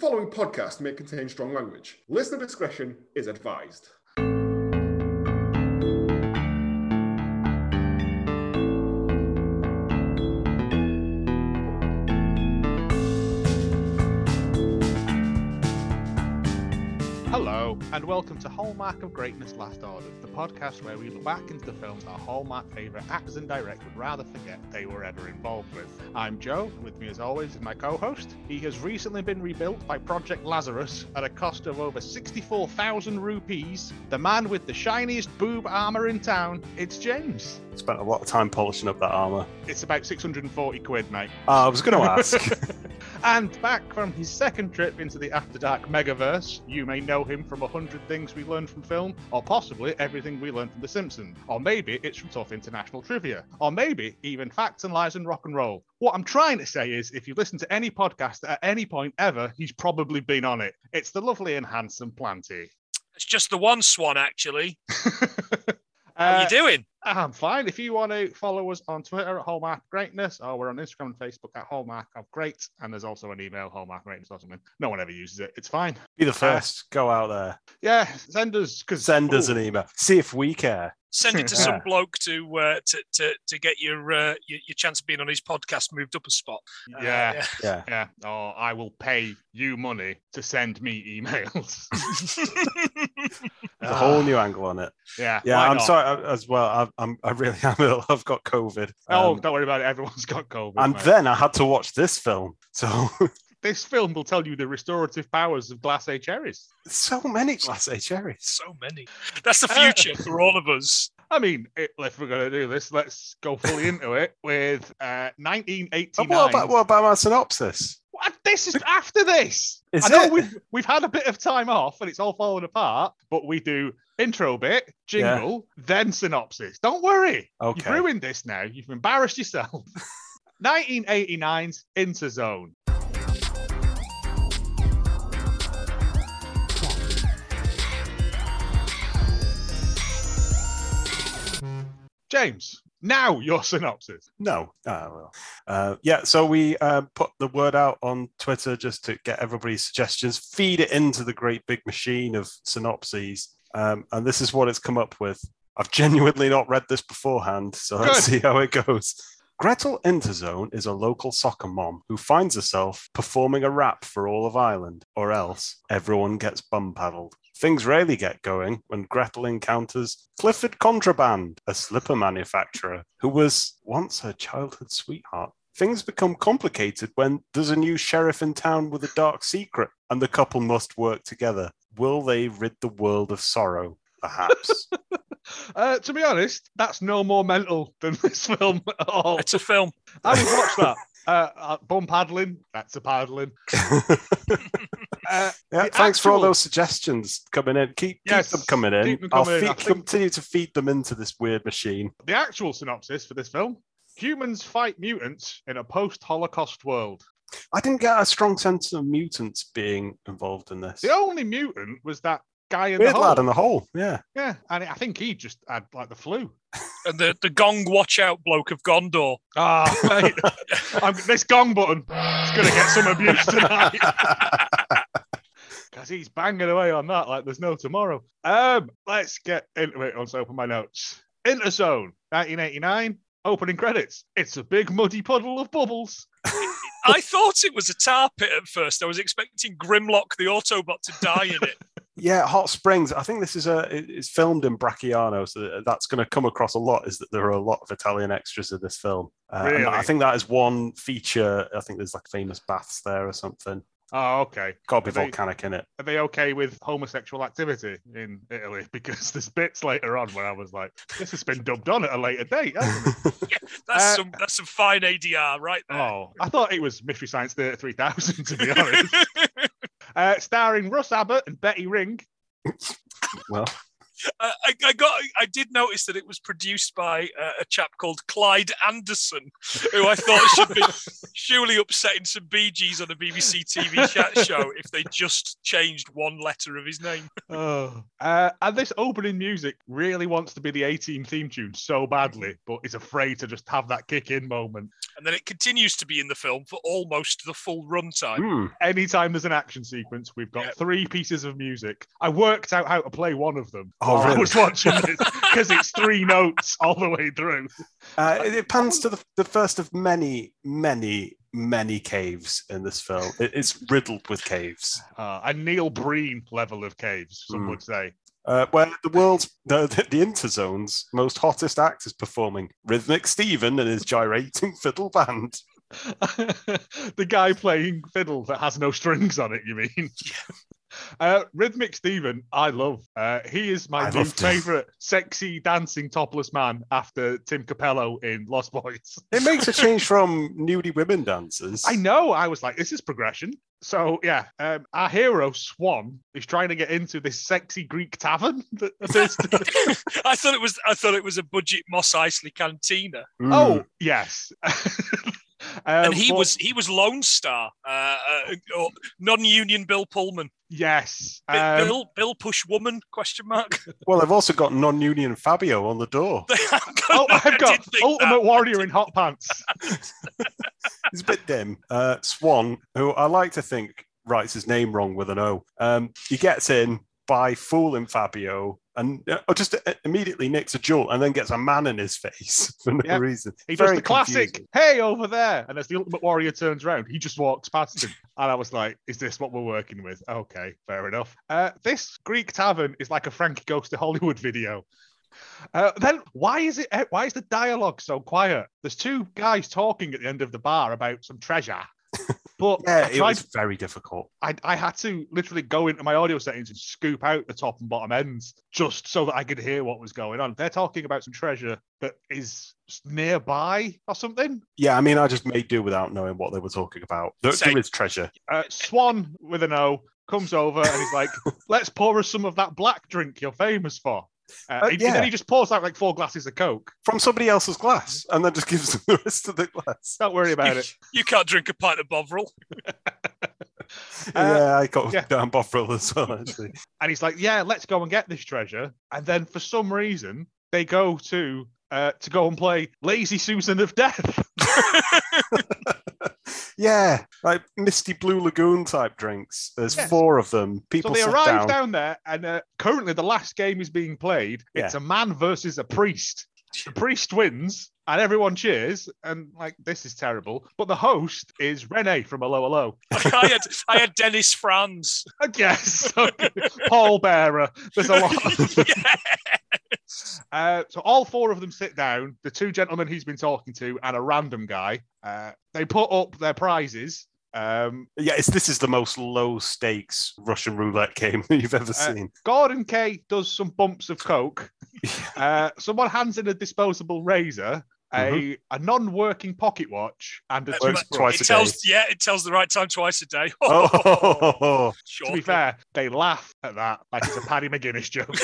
following podcast may contain strong language. Listener discretion is advised. And welcome to Hallmark of Greatness Last Orders, the podcast where we look back into the films our Hallmark favourite actors and directors would rather forget they were ever involved with. I'm Joe, and with me as always is my co host. He has recently been rebuilt by Project Lazarus at a cost of over 64,000 rupees. The man with the shiniest boob armour in town, it's James. Spent a lot of time polishing up that armor. It's about 640 quid, mate. Uh, I was going to ask. and back from his second trip into the After Dark Megaverse, you may know him from 100 Things We Learned from Film, or possibly everything we learned from The Simpsons, or maybe it's from Tough International Trivia, or maybe even Facts and Lies and Rock and Roll. What I'm trying to say is, if you listen to any podcast at any point ever, he's probably been on it. It's the lovely and handsome Planty. It's just the one swan, actually. How Uh, you doing? I'm fine. If you want to follow us on Twitter at Hallmark Greatness, or we're on Instagram and Facebook at Hallmark of Great, and there's also an email, Hallmark Greatness or something. No one ever uses it. It's fine. Be the first. Go out there. Yeah, send us because Send us an email. See if we care. Send it to some bloke to uh, to, to to get your, uh, your your chance of being on his podcast moved up a spot. Uh, Yeah. Yeah. Yeah, or I will pay you money to send me emails. There's a whole new angle on it. yeah, Yeah, I'm not? sorry I- as well. I, I'm, I really am ill. I've got COVID. Oh, Um, don't worry about it. Everyone's got COVID. and mate. then I had to watch this film. So, this film will tell you the restorative powers of glass A cherries. so many Class A cherries. so many. That's the future for all of us. I mean, if we're going to do this, let's go fully into it with uh, Oh, 1989. what, about, what about my synopsis? This is after this. Is I know it? we've we've had a bit of time off and it's all fallen apart, but we do intro bit, jingle, then synopsis. Don't worry. You've Okay. ruined this now. You've embarrassed yourself. 1989's Interzone. James, now your synopsis. No. Ah, well. Uh, yeah, so we uh, put the word out on Twitter just to get everybody's suggestions, feed it into the great big machine of synopses. Um, and this is what it's come up with. I've genuinely not read this beforehand, so let's see how it goes. Gretel Interzone is a local soccer mom who finds herself performing a rap for all of Ireland, or else everyone gets bum paddled. Things really get going when Gretel encounters Clifford Contraband, a slipper manufacturer who was once her childhood sweetheart. Things become complicated when there's a new sheriff in town with a dark secret, and the couple must work together. Will they rid the world of sorrow? Perhaps. Uh, to be honest, that's no more mental than this film at all. It's a film. I would watch that. Uh, uh, bum paddling, that's a paddling. Uh, Yeah, The thanks for all those suggestions coming in. Keep, Yes, keep them coming in. keep them I'll in. feed, think- continue to feed them into this weird machine. the actual synopsis for this film humans fight mutants in a post Holocaust world. I didn't get a strong sense of mutants being involved in this. The only mutant was that guy in Weird the lad hole. in the hole. Yeah. Yeah, and I think he just had like the flu. And the, the gong watch out bloke of Gondor. Ah, mate, I'm, this gong button is going to get some abuse tonight. Because he's banging away on that like there's no tomorrow. Um, let's get into it. Let's open my notes. Interzone, 1989, opening credits. It's a big muddy puddle of bubbles. I thought it was a tar pit at first. I was expecting Grimlock the Autobot to die in it. Yeah, Hot Springs. I think this is a it- it's filmed in Bracciano, so that's going to come across a lot. Is that there are a lot of Italian extras in this film? Uh, and Really? I think that is one feature. I think there's like famous baths there or something. Oh, okay. To be Are they- volcanic in it. Are they okay with homosexual activity in Italy? Because there's bits later on where I was like, this has been dubbed on at a later date. it? That's Uh, some that's some fine ADR right there. oh, I thought it was Mystery Science Theater 3000, to be honest. uh, starring Russ Abbott and Betty Ring. well, I, I- I got. I did notice that it was produced by uh, a chap called Clyde Anderson, who I thought should be surely upsetting some Bee Gees on a BBC TV chat show if they just changed one letter of his name. Oh. Uh, and this opening music really wants to be the A-Team theme tune so badly, but is afraid to just have that kick in moment. And then it continues to be in the film for almost the full runtime. Hmm. Anytime there's an action sequence, we've got Yep. three pieces of music. I worked out how to play one of them Oh, while I was watching this because it's three notes all the way through. Uh, it, it pans to the, the first of many, many, many caves in this film. It, it's riddled with caves. Uh, a Neil Breen level of caves, some Mm. would say. Uh, where the world's the, the interzone's most hottest act is performing Rhythmic Stephen and his gyrating fiddle band. the guy playing fiddle that has no strings on it, you mean? Uh, Rhythmic Steven, I love. Uh, he is my I new love to- favorite sexy dancing topless man after Tim Capello in Lost Boys. It makes a change from nudie women dancers. I know. I was like, this is progression. So yeah, um, our hero Swan is trying to get into this sexy Greek tavern. That I thought it was. I thought it was a budget Mos Eisley cantina, Mm. oh yes, Um, and he but- was he was Lone Star, uh, uh, non-union Bill Pullman, yes. Um, Bill Bill Push Woman question mark. Well, I've also got non-union Fabio on the door. Oh, I I've got Ultimate that. Warrior in hot pants. He's a bit dim. Uh, Swan, who I like to think writes his name wrong with an O. Um, he gets in by fooling Fabio and uh, or just uh, immediately nicks a jewel and then gets a man in his face for no reason. He does the classic, confusing. hey, over there. And as the Ultimate Warrior turns around, he just walks past him. And I was like, is this what we're working with? Okay, fair enough. Uh, this Greek tavern is like a Frankie Goes to Hollywood video. Uh, then why is it? eh, Why is the dialogue so quiet? There's two guys talking at the end of the bar about some treasure. But Yeah, I it was very difficult. I, I had to literally go into my audio settings and scoop out the top and bottom ends just so that I could hear what was going on. They're talking about some treasure that is nearby or something. Yeah, I mean, I just made do without knowing what they were talking about. There, there is treasure. Uh, Swan with an O comes over and he's like, let's pour us some of that black drink you're famous for. Uh, Uh, he- And then he just pours out like four glasses of Coke. from somebody else's glass and then just gives them the rest of the glass. Don't worry about you, it. you can't drink a pint of Bovril. yeah, I got Uh, yeah. down Bovril as well, actually. And he's like, yeah, let's go and get this treasure. And then for some reason, they go to uh, to go and play Lazy Susan of Death. Yeah, like Misty Blue Lagoon type drinks. There's Yes. four of them. People so they sit arrive down. down, there, and uh, currently the last game is being played. It's a man versus a priest. The priest wins, and everyone cheers. And like, this is terrible. But the host is Rene from Hello Hello. I had I had Dennis Franz. Yes, Paul Bearer. There's a lot. Of- Yeah. Uh, so all four of them sit down. The two gentlemen he's been talking to and a random guy. Uh, they put up their prizes. Um, Yeah, it's, this is the most low stakes Russian roulette game you've ever Uh, seen. Gorden Kaye does some bumps of coke. Uh, someone hands in a disposable razor, a, a non-working pocket watch, and a Uh, twice it a tells day. yeah, it tells the right time twice a day. Oh, To be fair, they laugh at that like it's a Paddy McGuinness joke.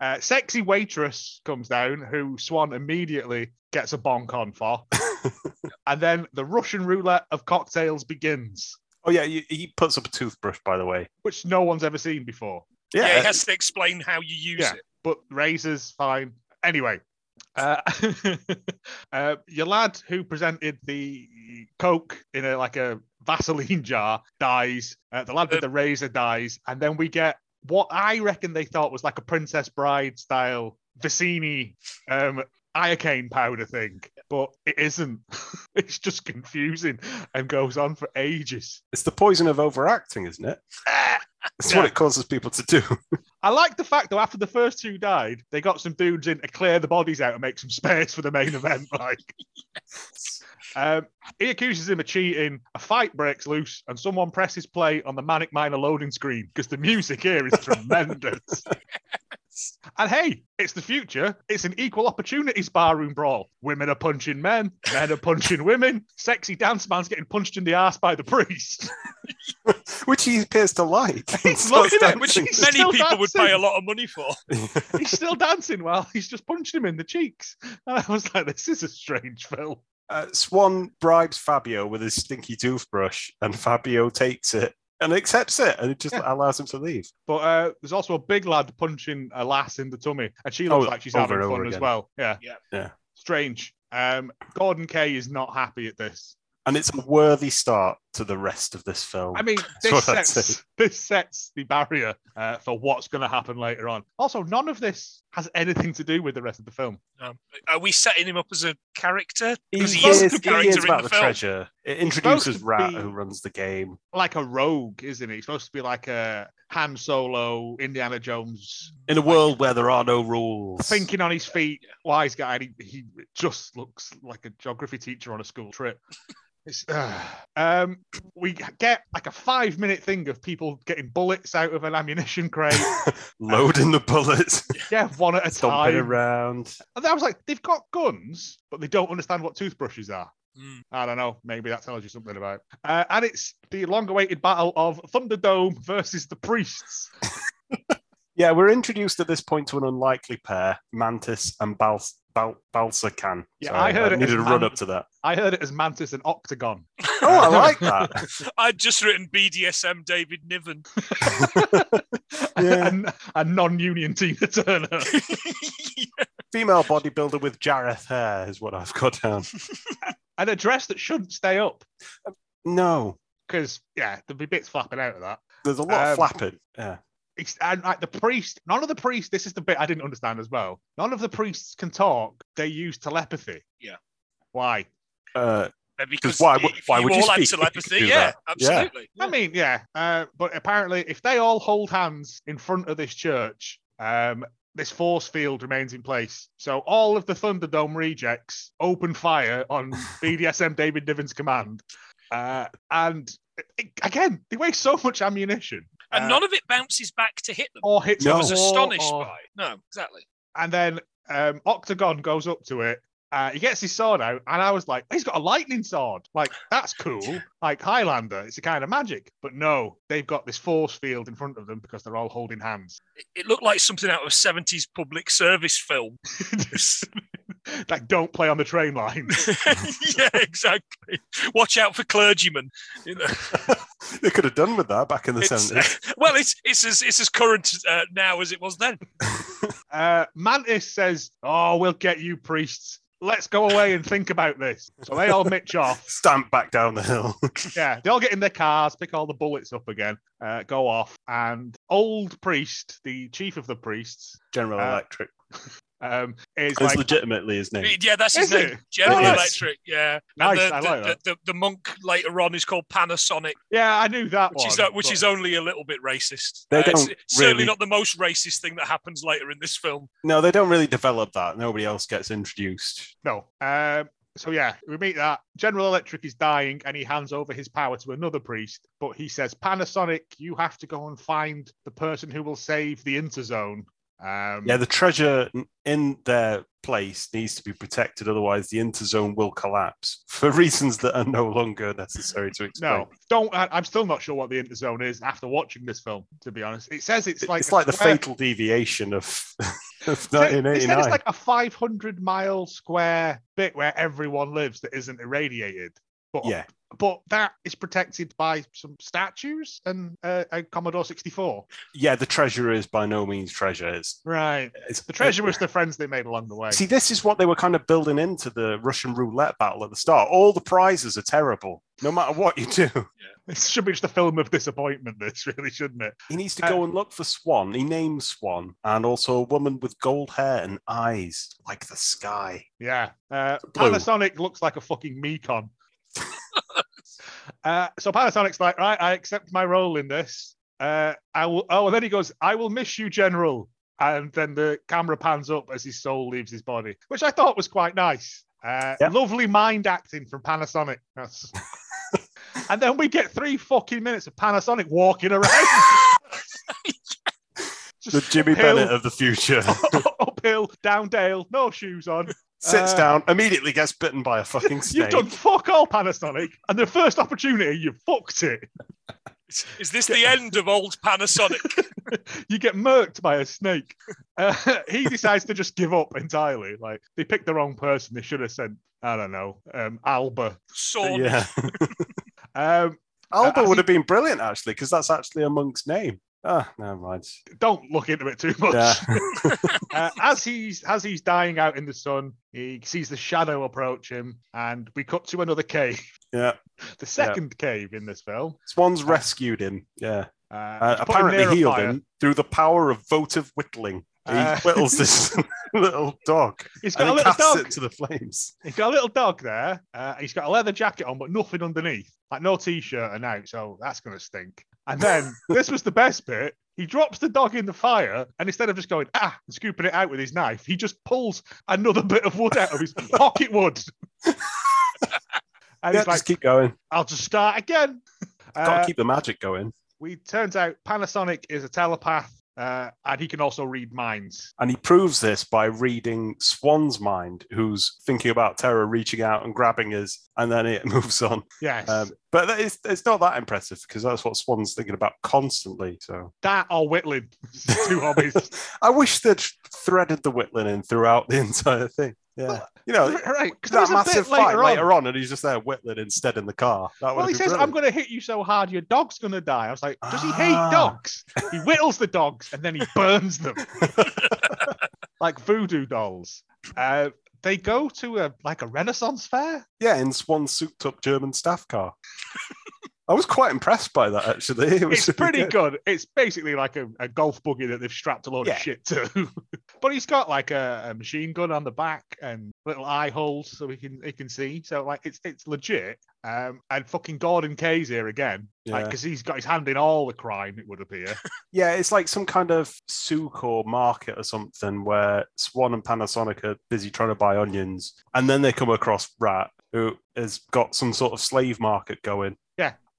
Uh, sexy waitress comes down, who Swan immediately gets a bonk on for, and then the Russian roulette of cocktails begins, oh yeah, he, he puts up a toothbrush, by the way. which no one's ever seen before. yeah, Yeah, he has to explain how you use Yeah. it. but razors fine. Anyway, uh, uh, your lad who presented the coke in a like a Vaseline jar dies. Uh, the lad with Uh, the razor dies, and then we get what I reckon they thought was like a Princess Bride style Vizzini um, iocane powder thing, but it isn't. it's just confusing and goes on for ages. it's the poison of overacting, isn't it? That's Yeah. what it causes people to do. I like the fact though, after the first two died, they got some dudes in to clear the bodies out and make some space for the main event. Like, um, he accuses him of cheating. A fight breaks loose, and someone presses play on the Manic Miner loading screen because the music here is tremendous. And hey, it's the future. It's an equal opportunities barroom brawl. Women are punching men, men are punching women. Sexy dance man's getting punched in the ass by the priest. which he appears to like. He's So loving Which. He's many still people would pay a lot of money for. He's still dancing while he's just punching him in the cheeks. And I was like, this is a strange film. Uh, Swan bribes Fabio with his stinky toothbrush, and Fabio takes it and accepts it, and it just Yeah. allows him to leave. But uh, there's also a big lad punching a lass in the tummy, and she looks Oh, like she's having and over fun as well. Yeah. Yeah. Yeah. Strange. Um, Gorden Kaye is not happy at this. And it's a worthy start to the rest of this film. I mean, this sets this sets the barrier uh, for what's going to happen later on. Also, none of this has anything to do with the rest of the film. Um, are we setting him up as a character? he Because is, he is he is character in about the the, film. treasure. It introduces Rat, who runs the game. Like a rogue, isn't he? He's supposed to be like a Han Solo, Indiana Jones, In a world where there are no rules. thinking on his feet, wise guy. And he, he just looks like a geography teacher on a school trip. It's, uh, um, we get like a five minute thing of people getting bullets out of an ammunition crate. Loading the bullets, yeah, one at a stomping time. around. And I was like, they've got guns, but they don't understand what toothbrushes are. Mm. I don't know. Maybe that tells you something about. Uh, and it's the long-awaited battle of Thunderdome versus the priests. Yeah, we're introduced at this point to an unlikely pair, Mantis and Bals- Bal- Balsacan. Yeah, Sorry, I heard it needed as to run Man- up to that. I heard it as Mantis and Octagon. Oh, I like that. I'd just written BDSM David Niven. Yeah. and a non-union Tina Turner. Female bodybuilder with Jareth hair is what I've got down. and a dress that shouldn't stay up No, because yeah, there'd be bits flapping out of that. there's a lot Um, of flapping. Yeah. It's, and like the priest, none of the priests. This is the bit I didn't understand as well. None of the priests can talk. They use telepathy. Yeah. Why? Uh, because why if why you would you all had speak if you could telepathy? Yeah, that? Yeah. absolutely. I mean, yeah. Uh, but apparently, if they all hold hands in front of this church, um, this force field remains in place. So all of the Thunderdome rejects open fire on BDSM David Niven's command. Uh, and it- again, they waste so much ammunition. And Uh, none of it bounces back to hit them. or hits No. I was wall astonished or- by. No, exactly. And then um, Octagon goes up to it. Uh, he gets his sword out, and I was like, he's got a lightning sword. Like, that's cool. Like Highlander, it's a kind of magic. But no, they've got this force field in front of them because they're all holding hands. It, it looked like something out of a 70s public service film. like, don't play on the train line. yeah, exactly. Watch out for clergymen. You know, they could have done with that back in the it's, 70s. well, it's it's as it's as current uh, now as it was then. Uh, Mantis says, Oh, we'll get you, priests. Let's go away and think about this. So they all mitch off. Stamp back down the hill. Yeah, they all get in their cars, pick all the bullets up again, uh, go off. And old priest, the chief of the priests, General Uh, Electric. Um, is It's like, legitimately his name. Yeah, that's his Is name. it? General Oh. Electric. Yeah. Nice, the, I like the, that. the, the monk later on is called Panasonic, yeah, I knew that which one. is uh, which but- is only a little bit racist. They Uh, don't certainly really- not the most racist thing that happens later in this film. No, they don't really develop that. Nobody else gets introduced. no. Um, so yeah, we meet that General Electric is dying, and he hands over his power to another priest. But he says, Panasonic, you have to go and find the person who will save the Interzone. Um, Yeah, the treasure in their place needs to be protected, otherwise the interzone will collapse for reasons that are no longer necessary to explain. No, don't. I, I'm still not sure what the interzone is after watching this film. To be honest, it says it's like it's like the fatal deviation of, of It it said 1989. it's like a 500 mile square bit where everyone lives that isn't irradiated. But yeah, but that is protected by some statues and uh, a Commodore 64. yeah, the treasure is by no means treasure. It's, Right. it's The treasure was the friends they made along the way. See, this is what they were kind of building into the Russian roulette battle at the start. All the prizes are terrible, no matter what you do. This should be just a film of disappointment. This really shouldn't it? He needs to go and look for Swan. He names Swan, and also a woman with gold hair and eyes like the sky. Yeah. Uh, Panasonic looks like a fucking Mekon. uh, so Panasonic's like, right, I accept my role in this. Uh, I will. Oh, and then he goes, I will miss you, General. And then the camera pans up as his soul leaves his body, which I thought was quite nice. Uh, Yeah. Lovely mind acting from Panasonic. That's... and then we get three fucking minutes of Panasonic walking around. The Jimmy uphill, Bennett of the future uphill, down dale, no shoes on. Sits Uh, down, immediately gets bitten by a fucking snake. You've done fuck all, Panasonic, and the first opportunity, you fucked it. Is, is this the end of old Panasonic? you get murked by a snake. Uh, he decides to just give up entirely. Like they picked the wrong person. They should have sent I don't know um, Alba. Saw yeah. Um, Alba as would he- have been brilliant actually, because that's actually a monk's name. Ah, never mind. don't look into it too much. Yeah. uh, as he's as he's dying out in the sun, he sees the shadow approach him, and we cut to another cave, yeah. the second cave in this film. Swan's rescued him. Yeah. Uh, Uh, apparently healed fire. him through the power of votive whittling. He Uh, whittles this little dog He's got a he little dog. it to the flames. He's got a little dog there. Uh, he's got a leather jacket on, but nothing underneath, like no t-shirt and out. So that's gonna stink. And then this was the best bit. He drops the dog in the fire, and instead of just going ah and scooping it out with his knife, he just pulls another bit of wood out of his pocket wood. and Yeah, he's like, keep going. "I'll just start again." Got Uh, keep the magic going. we turns out Panasonic is a telepath, uh, and he can also read minds. And he proves this by reading Swan's mind, who's thinking about Terra reaching out and grabbing his, and then it moves on. Yes, Um, but that is, it's not that impressive because that's what Swan's thinking about constantly. So that or whittling, two hobbies. I wish they'd threaded the whittling in throughout the entire thing. Yeah, you know, right? Because that a massive fight later on. later on, and he's just there whittling instead in the car. That Well, he says, "I'm going to hit you so hard, your dog's going to die." I was like, "Does he Ah. hate dogs?" He whittles the dogs and then he burns them like voodoo dolls. Uh, they go to a like a Renaissance fair. Yeah, in Swan's souped-up German staff car. I was quite impressed by that actually. It was It's pretty good. good. It's basically like a, a golf buggy that they've strapped a load Yeah. of shit to. but he's got like a, a machine gun on the back and little eye holes so he can he can see. So like it's it's legit. Um, and fucking Gorden Kaye's here again, like Yeah. because he's got his hand in all the crime. It would appear. Yeah, it's like some kind of souk or market or something where Swan and Panasonic are busy trying to buy onions, and then they come across Rat, who has got some sort of slave market going.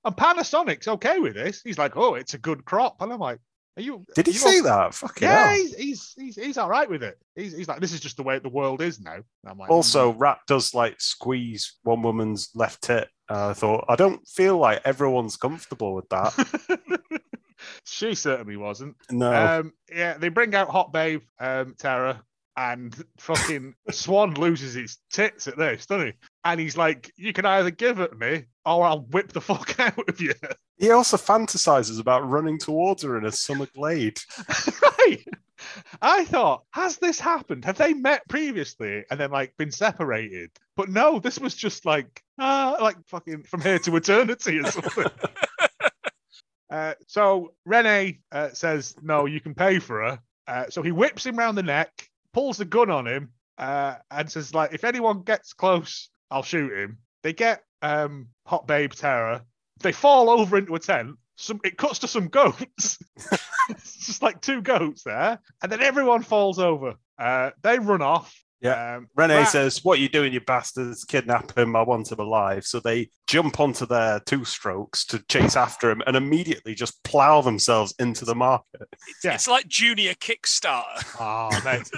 And Panasonic's okay with this. He's like, oh, it's a good crop. And I'm like, are you? Did he you say all- that? Fucking Yeah, hell. he's, he's he's he's all right with it. He's, he's like, this is just the way the world is now. Like, Also, Rat does like squeeze one woman's left tit. Uh, I thought I don't feel like everyone's comfortable with that. She certainly wasn't. No, Um, yeah, they bring out Hot Babe, um, Tara, and fucking Swan loses his tits at this, doesn't he? And he's like, you can either give it me or I'll whip the fuck out of you. he also fantasizes about running towards her in a summer glade. right. I thought, has this happened? Have they met previously and then like been separated? But no, this was just like, uh, like fucking from here to eternity or something. uh, so Rene uh, says, no, you can pay for her. Uh, so he whips him round the neck, pulls the gun on him, uh, and says, like, if anyone gets close, I'll shoot him. They get um, Hot Babe Terror. They fall over into a tent. Some it cuts to some goats. it's just like two goats there, and then everyone falls over. Uh, they run off. Yeah. Um, Rene Rat- says, What are you doing, you bastards? Kidnap him. I want him alive. So they jump onto their two strokes to chase after him and immediately just plow themselves into the market. Yeah. It's like Junior Kickstarter. Oh, mate.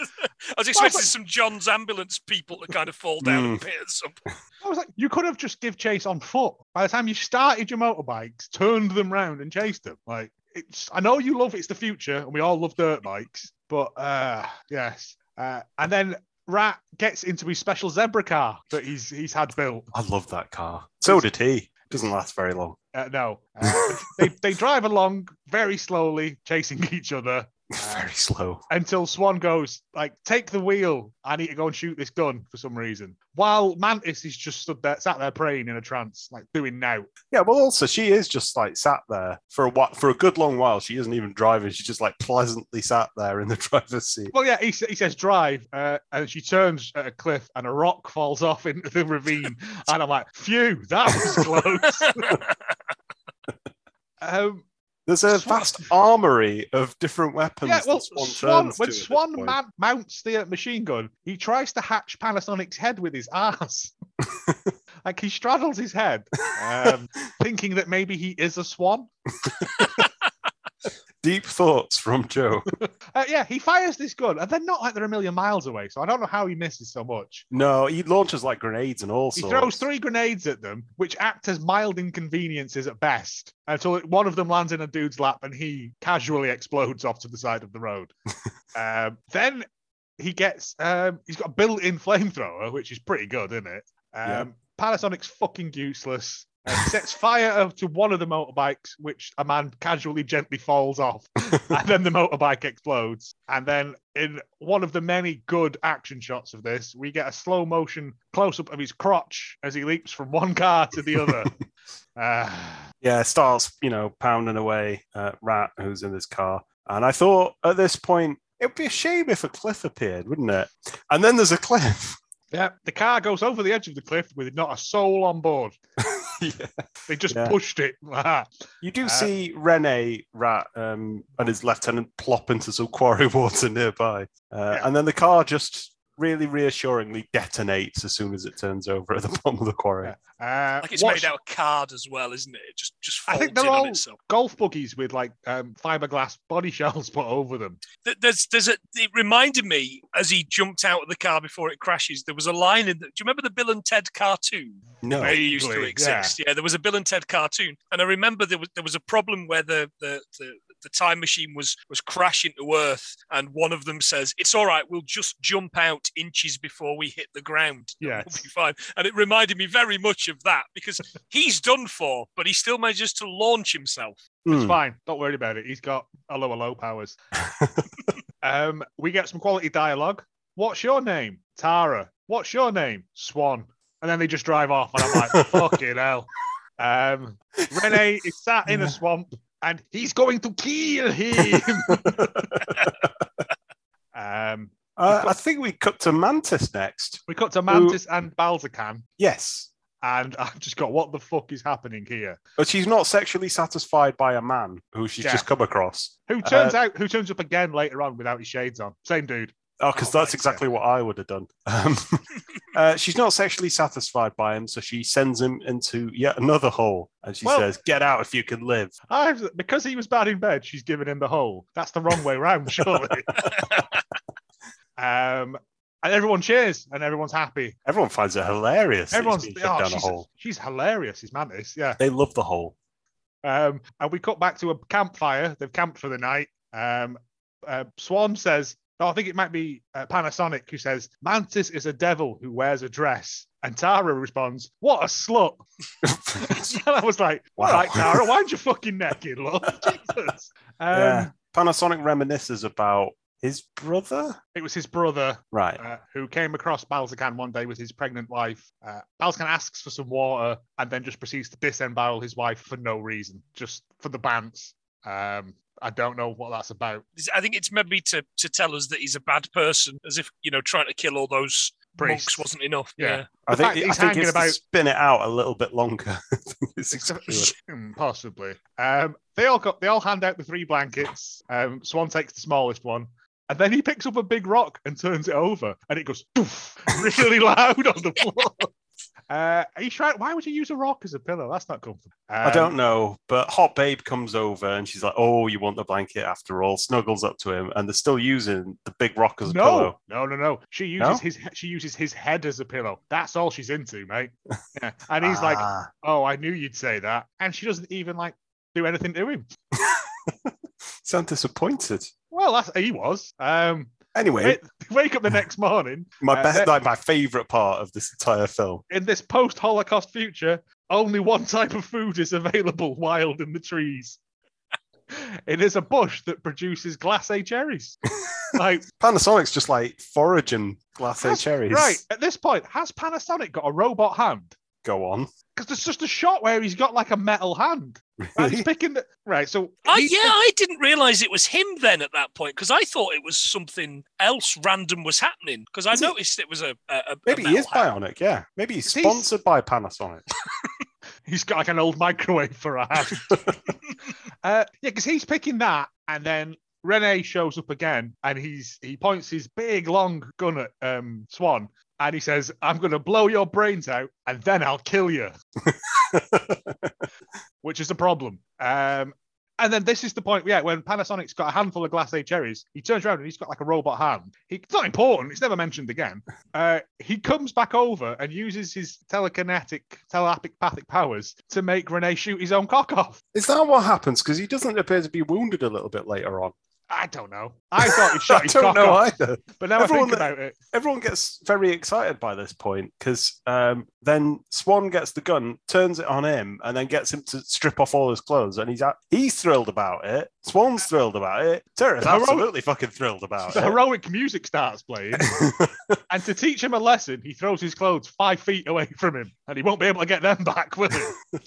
I was expecting some John's ambulance people to kind of fall down Mm. and pit at some point. I was like, you could have just give chase on foot. By the time you started your motorbikes, turned them round and chased them. Like it's I know you love it's the future and we all love dirt bikes, but uh yes. Uh, and then Rat gets into his special zebra car that he's he's had built. I love that car. So did he. Doesn't last very long. Uh, no, uh, they they drive along very slowly, chasing each other Very slow. until Swan goes like, "Take the wheel. I need to go and shoot this gun for some reason." While Mantis is just stood there, sat there praying in a trance, like doing now. Yeah, well, also she is just like sat there for a while, for a good long while. She isn't even driving. She's just like pleasantly sat there in the driver's seat. Well, yeah, he, he says drive, uh, and she turns at a cliff, and a rock falls off into the ravine, and I'm like, "Phew, that was close." um, There's a Swan- vast armory of different weapons. yeah, well, Swan, Swan, when to at this Swan man, mounts the uh, machine gun, he tries to hatch Panasonic's head with his ass. like he straddles his head, um, thinking that maybe he is a swan. Deep thoughts from Joe. Uh, yeah, he fires this gun, and they're not like they're a million miles away. So I don't know how he misses so much. No, he launches like grenades and all He sorts. throws three grenades at them, which act as mild inconveniences at best, until one of them lands in a dude's lap and he casually explodes off to the side of the road. um, then he gets um, he's got a built-in flamethrower, which is pretty good, isn't it? Um, Yeah. Panasonic's fucking useless. Uh, he sets fire to one of the motorbikes, which a man casually gently falls off, and then the motorbike explodes. And then, in one of the many good action shots of this, we get a slow motion close up of his crotch as he leaps from one car to the other. uh, yeah, starts, you know, pounding away at Rat, who's in his car. And I thought at this point, it would be a shame if a cliff appeared, wouldn't it? And then there's a cliff. yeah, the car goes over the edge of the cliff with not a soul on board. yeah. They just Yeah. pushed it. You do Uh, see Rene Rat um, and his lieutenant plop into some quarry water nearby. Uh, Yeah. And then the car just really reassuringly detonates as soon as it turns over at the bottom of the quarry. Uh, Like it's what's- made out of card as well, isn't it? It just just I think they're in on all itself. golf buggies with like um, fiberglass body shells put over them. Th- There's there's a it reminded me as he jumped out of the car before it crashes. There was a line in the, do you remember the Bill and Ted cartoon? No. It used to Vaguely, yeah. exist. Yeah. there was a Bill and Ted cartoon, and I remember there was there was a problem where the the the, the time machine was was crashing to Earth, and one of them says, "It's all right, we'll just jump out inches before we hit the ground. Yes. we'll be fine." And it reminded me very much of that because he's done for, but he still manages to launch himself. It's Hmm. fine. Don't worry about it. He's got a lower low powers. um, we get some quality dialogue. What's your name? Tara. What's your name? Swan. And then they just drive off, and I'm like, fucking hell. Um, Rene is sat in a swamp, and he's going to kill him. um, Uh, I think we cut to Mantis next. we cut to Mantis and Balzacan, Yes. and I've just got what the fuck is happening here? But she's not sexually satisfied by a man who she's Yeah. just come across. Who turns out who turns up again later on without his shades on? Same dude. Oh, because Oh, that's exactly what I would have done. Um, uh, she's not sexually satisfied by him, so she sends him into yet another hole, and she Well- says, "Get out if you can live." I've, because he was bad in bed, she's given him the hole. That's the wrong way round, surely. um, and everyone cheers and everyone's happy. Everyone finds it hilarious. that he's Everyone's being oh, down a she's, hole. she's hilarious, is Mantis. Yeah. They love the hole. Um, and we cut back to a campfire. They've camped for the night. Um, uh, Swan says, "No, I think it might be uh, Panasonic who says Mantis is a devil who wears a dress." And Tara responds, "What a slut!" and I was like, "All Wow. right, Tara, wind your fucking naked, love, Jesus." Um, yeah. Panasonic reminisces about his brother. It was his brother Right. uh, who came across Balzacan one day with his pregnant wife. Uh, Balzacan asks for some water and then just proceeds to disembowel his wife for no reason, just for the bants. Um, I don't know what that's about. I think it's maybe to to tell us that he's a bad person, as if you know trying to kill all those Priests. monks wasn't enough. Yeah. I think, fact I he's think hanging it's about- spin it out a little bit longer. It's exactly what- Hmm, Possibly. Um, they all got they all hand out the three blankets. Um, Swan takes the smallest one, and then he picks up a big rock and turns it over, and it goes poof, really loud on the floor. Uh, are you trying? Why would you use a rock as a pillow? That's not comfortable. I Um, don't know, but Hot Babe comes over and she's like, "Oh, you want the blanket after all?" Snuggles up to him, and they're still using the big rock as a No, pillow. no, no, no. She uses No? his she uses his head as a pillow. That's all she's into, mate. Yeah. And he's like, Ah. "Oh, I knew you'd say that," and she doesn't even like do anything to him. sound disappointed. Well, that's he was. Um, Anyway, wa- wake up the next morning my uh, best, that- like my favorite part of this entire film. in this post-Holocaust future. Only one type of food is available wild in the trees. it is a bush that produces glacé cherries. like, Panasonic's just like foraging glacé has- cherries. right at this point, has Panasonic got a robot hand? Go on. Because there's just a shot where he's got like a metal hand. And he's picking the right. So I, yeah, pick- I didn't realize it was him then at that point because I thought it was something else random was happening because I Is it- noticed it was a, a, a Maybe a he is metal hand. bionic. Yeah. Maybe he's He's- sponsored by Panasonic. he's got like an old microwave for a hand. uh, yeah, because he's picking that, and then Rene shows up again, and he's he points his big long gun at um, Swan, and he says, "I'm going to blow your brains out, and then I'll kill you," which is a problem. Um, And then this is the point, yeah, when Panasonic's got a handful of glacé cherries, he turns around and he's got like a robot hand. He, it's not important, it's never mentioned again. Uh, he comes back over and uses his telekinetic, telepathic powers to make Renee shoot his own cock off. Is that what happens? Because he doesn't appear to be wounded a little bit later on. I don't know. I thought he shot I his don't know off. either. But now Everyone I think about it. Everyone gets very excited by this point because um, then Swan gets the gun, turns it on him, and then gets him to strip off all his clothes. And he's at, he's thrilled about it. Swan's thrilled about it. Tara's absolutely fucking thrilled about The it. heroic music starts playing, and to teach him a lesson, he throws his clothes five feet away from him, and he won't be able to get them back, will he?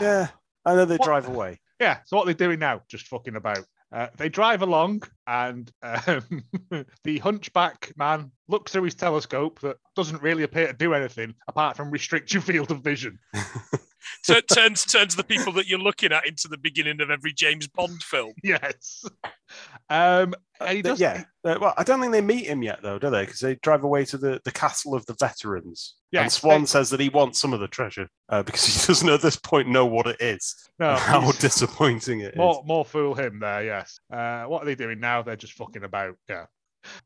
yeah, and then they What- drive away. Yeah. So what they're doing now? Just fucking about. Uh, they drive along, and um, the hunchback man looks through his telescope that doesn't really appear to do anything apart from restrict your field of vision. So it turns turns the people that you're looking at into the beginning of every James Bond film. Yes. Um, and he does. yeah. Uh, well, I don't think they meet him yet, though, do they? Because they drive away to the, the castle of the veterans. Yeah, and Swan they- says that he wants some of the treasure uh, because he doesn't at this point know what it is. No, how disappointing it is. more more fool him there. Yes. Uh, what are they doing now? They're just fucking about. Yeah.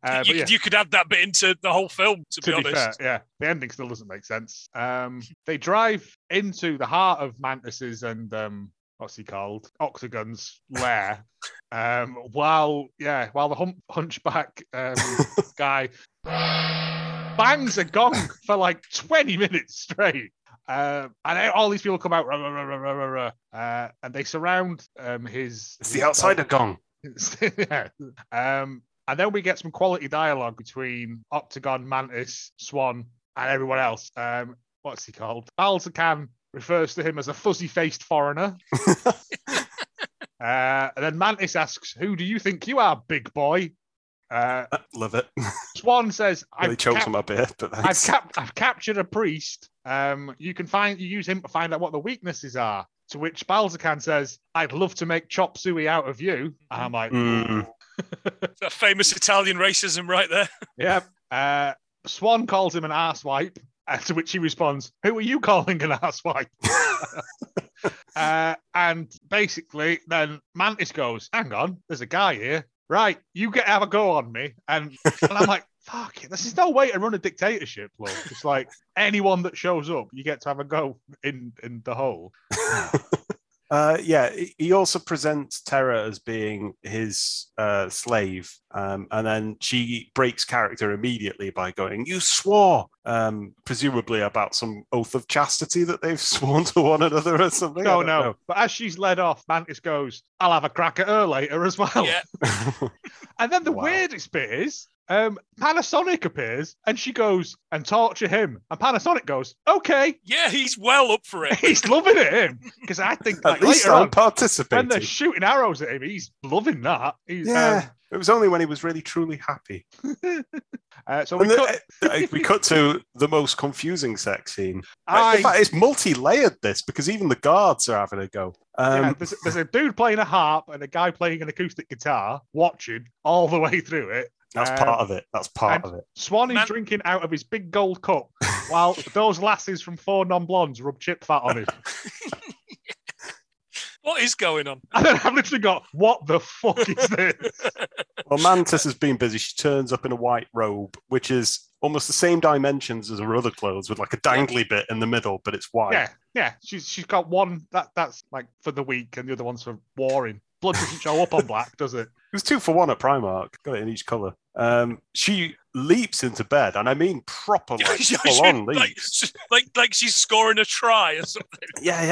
Uh, you, yeah. could, you could add that bit into the whole film, to, to be be honest. fair, yeah, the ending still doesn't make sense. Um, they drive into the heart of Mantis's and um, what's he called, Octagon's lair. Um, while yeah, while the hump, hunchback um, guy bangs a gong for like twenty minutes straight. Uh, and all these people come out, rah, rah, rah, rah, rah, rah, rah, uh, and they surround um, his. It's the outsider gong. yeah. Um, and then we get some quality dialogue between Octagon, Mantis, Swan, and everyone else. Um, what's he called? Balzacan refers to him as a fuzzy faced foreigner. uh, and then Mantis asks, Who do you think you are, big boy? Uh, Love it. Swan says, Really I've, chokes cap- on my beer, but I've, cap- I've captured a priest. Um, you can find you use him to find out what the weaknesses are. To which Balzacan says, I'd love to make chop suey out of you. And I'm like, Mm. That famous Italian racism right there. Yep. Uh, Swan calls him an asswipe, uh, to which he responds, Who are you calling an asswipe? uh, and basically, then Mantis goes, Hang on, there's a guy here. Right, you get have a go on me. And, and I'm like, Fuck it, this is no way to run a dictatorship, love. It's like anyone that shows up, you get to have a go in, in the hole. Uh, yeah, he- he also presents Terra as being his uh, slave, um, and then she breaks character immediately by going, "You swore," um, presumably about some oath of chastity that they've sworn to one another or something. Oh No, no. know. But as she's led off, Mantis goes, I'll have a crack at her later as well. Yeah. And then the Wow. weirdest bit is um, Panasonic appears and she goes and torture him. And Panasonic goes, okay. Yeah, he's well up for it. He's loving it, him. Because I think At like, least later I'm on, when they're shooting arrows at him, he's loving that. He's, Yeah, um, it was only when he was really truly happy. uh, so we the- cut, uh, we cut to the most confusing sex scene. I, In fact, it's multi-layered this because even the guards are having a go. Um, yeah, there's, there's a dude playing a harp and a guy playing an acoustic guitar, watching all the way through it. That's Um, part of it. That's part of it. Swan is Man- drinking out of his big gold cup while those lasses from Four Non Blondes rub chip fat on him. What is going on? And then I've literally got, what the fuck is this? Well, Mantis has been busy. She turns up in a white robe, which is almost the same dimensions as her other clothes, with like a dangly bit in the middle, but it's white. yeah, yeah. She's she's got one that that's like for the week, and the other one's for warring. Blood doesn't show up on black, does it? It was two for one at Primark. Got it in each color. Um, she leaps into bed, and I mean proper, like She- full on like, leaps. like, like she's scoring a try or something. Yeah,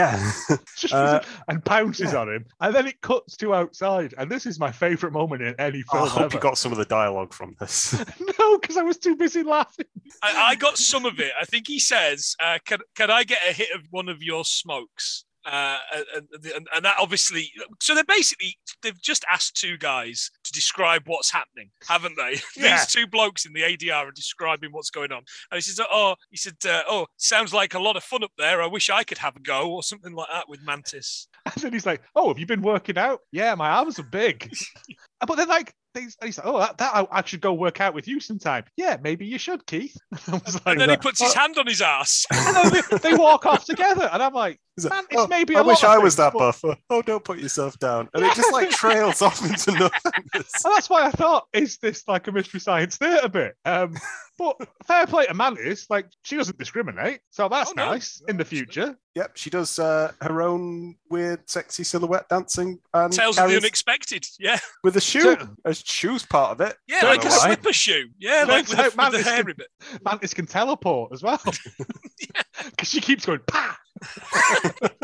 yeah. Uh, and pounces on him, and then it cuts to outside, and this is my favorite moment in any film. I hope ever. you got some of the dialogue from this. no, because I was too busy laughing. I, I got some of it. I think he says, uh, "Can can I get a hit of one of your smokes?" Uh, and, and, and that obviously, so they're basically they've just asked two guys to describe what's happening, haven't they? Yeah. These two blokes in the ADR are describing what's going on, and he says, "Oh, he said, uh, oh, sounds like a lot of fun up there. I wish I could have a go or something like that with Mantis." And then he's like, "Oh, have you been working out? Yeah, my arms are big." but then like he's, he's like, oh, that, that I, I should go work out with you sometime. Yeah, maybe you should, Keith. I was like, And then he "Well," puts his hand on his ass. and then they, they walk off together, and I'm like, Man, it's "Oh, maybe I a lot wish of I was things, that but- buffer. Oh, don't put yourself down. And it just like trails off into nothingness. And that's why I thought, is this like a mystery science theatre bit? Um, but fair play to Mantis, like she doesn't discriminate, so that's Oh, no. nice in the future. Yep, she does uh, her own weird, sexy silhouette dancing and Tales of the carries unexpected. Yeah. with a shoe. So- a shoe's part of it. Yeah, Don't like a why. slipper shoe. Yeah, like Turns with, the- out with the Mantis hair can- ribbon. Mantis can teleport as well, because she keeps going pa.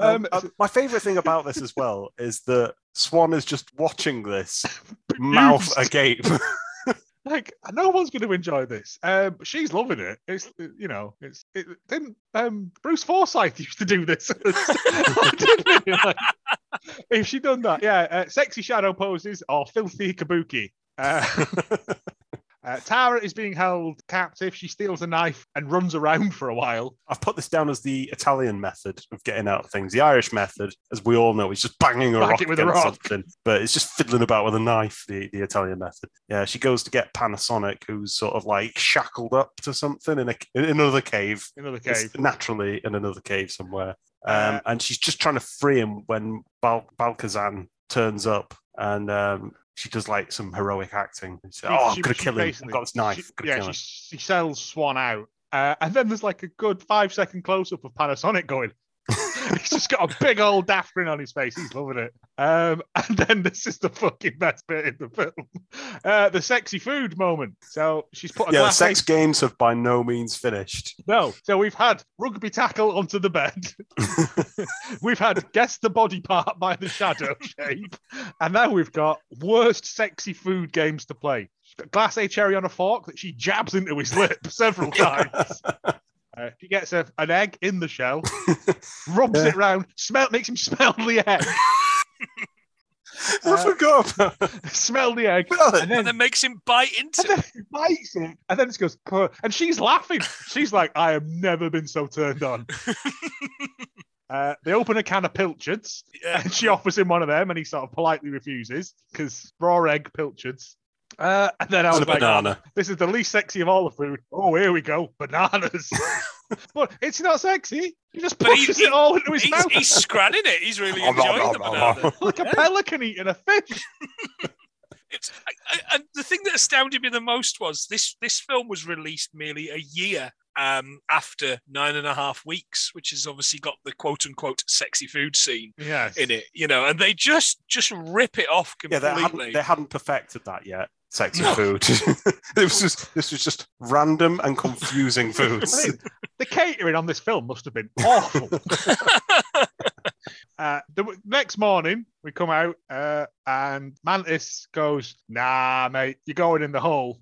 Um, Um, uh, my favorite thing about this as well is that Swan is just watching this, mouth agape. Like no one's going to enjoy this. Um, she's loving it. It's you know, it's it, didn't um Bruce Forsyth used to do this. Like, if she done that, yeah, uh, sexy shadow poses or filthy kabuki. Uh, uh, Tara is being held captive. She steals a knife and runs around for a while. I've put this down as the Italian method of getting out of things. The Irish method, as we all know, is just banging a Whack rock it with a rock. something. But it's just fiddling about with a knife. The, the Italian method. Yeah, she goes to get Panasonic, who's sort of like shackled up to something in a in another cave. Another It's cave. naturally in another cave somewhere. Um, Uh, and she's just trying to free him when Bal- Balkazan turns up and um, she does like some heroic acting. She said, She- oh, I'm going to she kill him. I've got this knife. she- yeah, she, she sells Swan out. Uh, and then there's like a good five second close up of Panasonic going. He's just got a big old daft grin on his face. He's loving it. Um, and then this is the fucking best bit in the film uh, the sexy food moment. So she's put a Yeah, sex games have by no means finished. No. So we've had rugby tackle onto the bed. we've had guess the body part by the shadow shape. And now we've got worst sexy food games to play. She's got glass A cherry on a fork that she jabs into his lip several times. Uh, she gets a, an egg in the shell, rubs Yeah. it round, smell makes him smell the egg, I forgot about smell the egg, Smell it. and then And then makes him bite into and then he bites it, and then it goes, "Puh," and she's laughing. She's like, I have never been so turned on. Uh, they open a can of pilchards, Yeah. and she offers him one of them, and he sort of politely refuses because raw egg pilchards. Uh, and then I And was a like, banana. "This is the least sexy of all the food." Oh, here we go, bananas. but it's not sexy. He just But pushes he- it all into his He's, mouth he's scranning it. He's really Nom, nom, enjoying the nom, nom, banana. like a pelican eating a fish. It's, I, I, and the thing that astounded me the most was this this film was released merely a year um, after nine and a half weeks, which has obviously got the quote unquote sexy food scene Yes. in it, you know, and they just just rip it off Yeah, they completely. hadn't, they hadn't perfected that yet. Sexy food. it was just this was just random and confusing foods. the catering on this film must have been awful. Uh, the next morning, we come out uh, and Mantis goes, Nah, mate, you're going in the hole.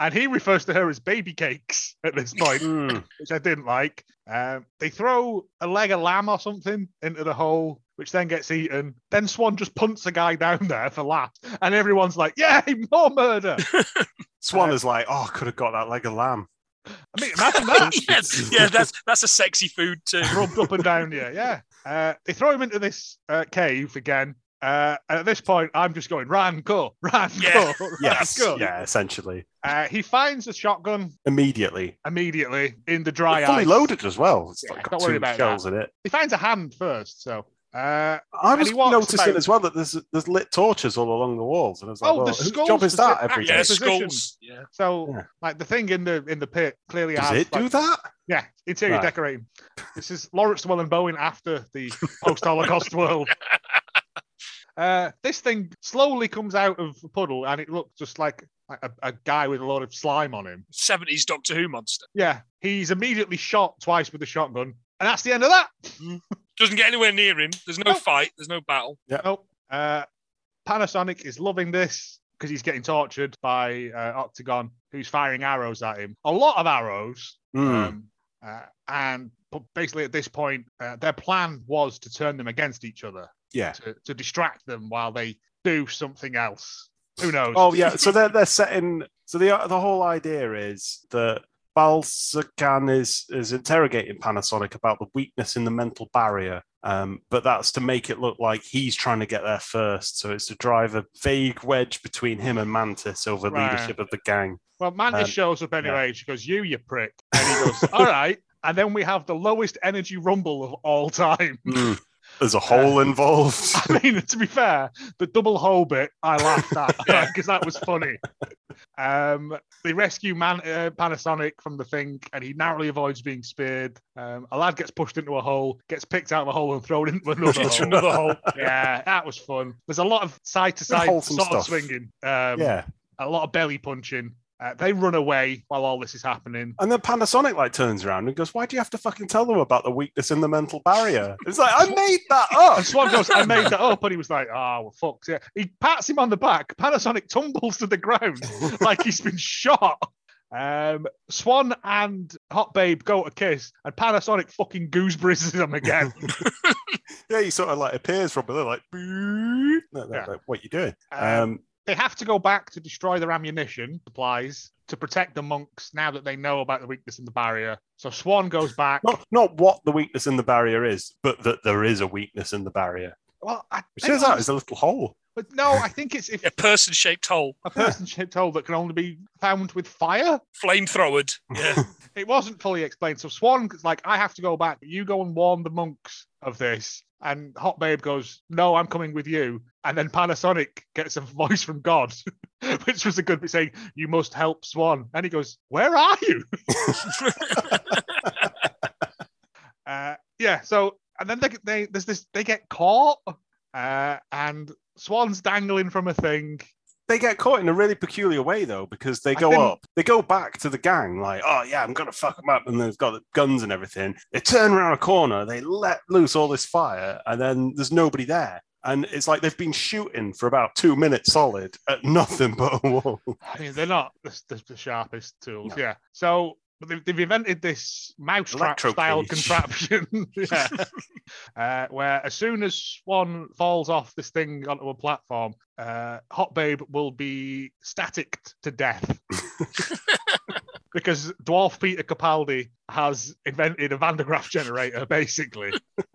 and he refers to her as baby cakes at this point, Mm. which I didn't like. Um, they throw a leg of lamb or something into the hole, which then gets eaten. Then Swan just punts a guy down there for laughs. And everyone's like, Yay, more murder. Swan Uh, is like, oh, I could have got that leg of lamb. I mean, imagine that. yeah, yeah, that's that's a sexy food too. rubbed up and down here. Yeah. Uh, they throw him into this uh, cave again. Uh, at this point, I'm just going, Ran, go, Ran, Yeah. go, Ran, Yes, go. yeah, essentially. Uh, he finds a shotgun Immediately. immediately in the dry Fully ice. loaded as well. It's Yeah, like don't got worry two about shells in it. He finds a hand first. So, uh, I was noticing about- as well that there's there's lit torches all along the walls, and I was like, Oh, well, the whose job is that lit every back. day? Yeah, Position. skulls. Yeah. so Yeah. like the thing in the in the pit clearly Does has it do that? Yeah, interior Right. decorating. This is Laurence Llewelyn-Bowen after the post-Holocaust world. Uh, this thing slowly comes out of a puddle, and it looks just like like a, a guy with a lot of slime on him. 70s Doctor Who monster. Yeah, he's immediately shot twice with a shotgun, and that's the end of that. Doesn't get anywhere near him. There's no Nope. fight. There's no battle. Nope. Uh, Panasonic is loving this because he's getting tortured by uh, Octagon, who's firing arrows at him. A lot of arrows. Hmm. Um, uh, and but basically, at this point, uh, their plan was to turn them against each other yeah. to, to distract them while they do something else. Who knows? Oh yeah. So they're they're setting. So the the whole idea is that Balsacan is is interrogating Panasonic about the weakness in the mental barrier, Um, but that's to make it look like he's trying to get there first. So it's to drive a vague wedge between him and Mantis over Right. leadership of the gang. Well, Mantis Um, shows up anyway. She goes, "You, you prick," and he goes, "All right." And then we have the lowest energy rumble of all time. Mm. There's a hole involved. I mean, to be fair, the double hole bit I laughed at because that was funny. Um, they rescue Man- uh, Panasonic from the thing, and he narrowly avoids being speared. Um, a lad gets pushed into a hole, gets picked out of a hole, and thrown into another hole. another hole. Yeah, that was fun. There's a lot of side to side sort of swinging. Um, yeah. a lot of belly punching. Uh, they run away while all this is happening. And then Panasonic like turns around and goes, "Why do you have to fucking tell them about the weakness in the mental barrier?" It's like I made that up. And Swan goes, I made that up. And he was like, oh, well, fuck. Yeah. He pats him on the back. Panasonic tumbles to the ground like he's been shot. Um, Swan and Hot Babe go to kiss, and Panasonic fucking gooseberries him again. yeah, he sort of like appears from below, like. No, no, Yeah. no, what you doing? Um, Um, they have to go back to destroy their ammunition supplies to protect the monks now that they know about the weakness in the barrier. So Swan goes back. not not what the weakness in the barrier is, but that there is a weakness in the barrier. Well, I, Which I turns out is a little hole. But no, I think it's if A person shaped hole, a person shaped hole that can only be found with fire. flamethrowered. Yeah. It wasn't fully explained. So Swan Swan's like, I have to go back. You go and warn the monks of this. And Hot Babe goes, No, I'm coming with you. And then Panasonic gets a voice from God, which was a good bit saying, You must help Swan. And he goes, Where are you? Uh, yeah. So, and then they, they there's this, they get caught. Uh, and Swan's dangling from a thing. They get caught in a really peculiar way though, because they go think- up, they go back to the gang, like, oh yeah, I'm gonna fuck them up, and they've got the guns and everything. They turn around a corner, they let loose all this fire, and then there's nobody there. And it's like they've been shooting for about two minutes solid at nothing but a wall. I mean, they're not the, the, the sharpest tools. No. Yeah. So but they've, they've invented this mousetrap style contraption. yeah. uh, where as soon as Swan falls off this thing onto a platform, uh, Hot Babe will be static to death. because Dwarf Peter Capaldi has invented a Van de Graaff generator, basically.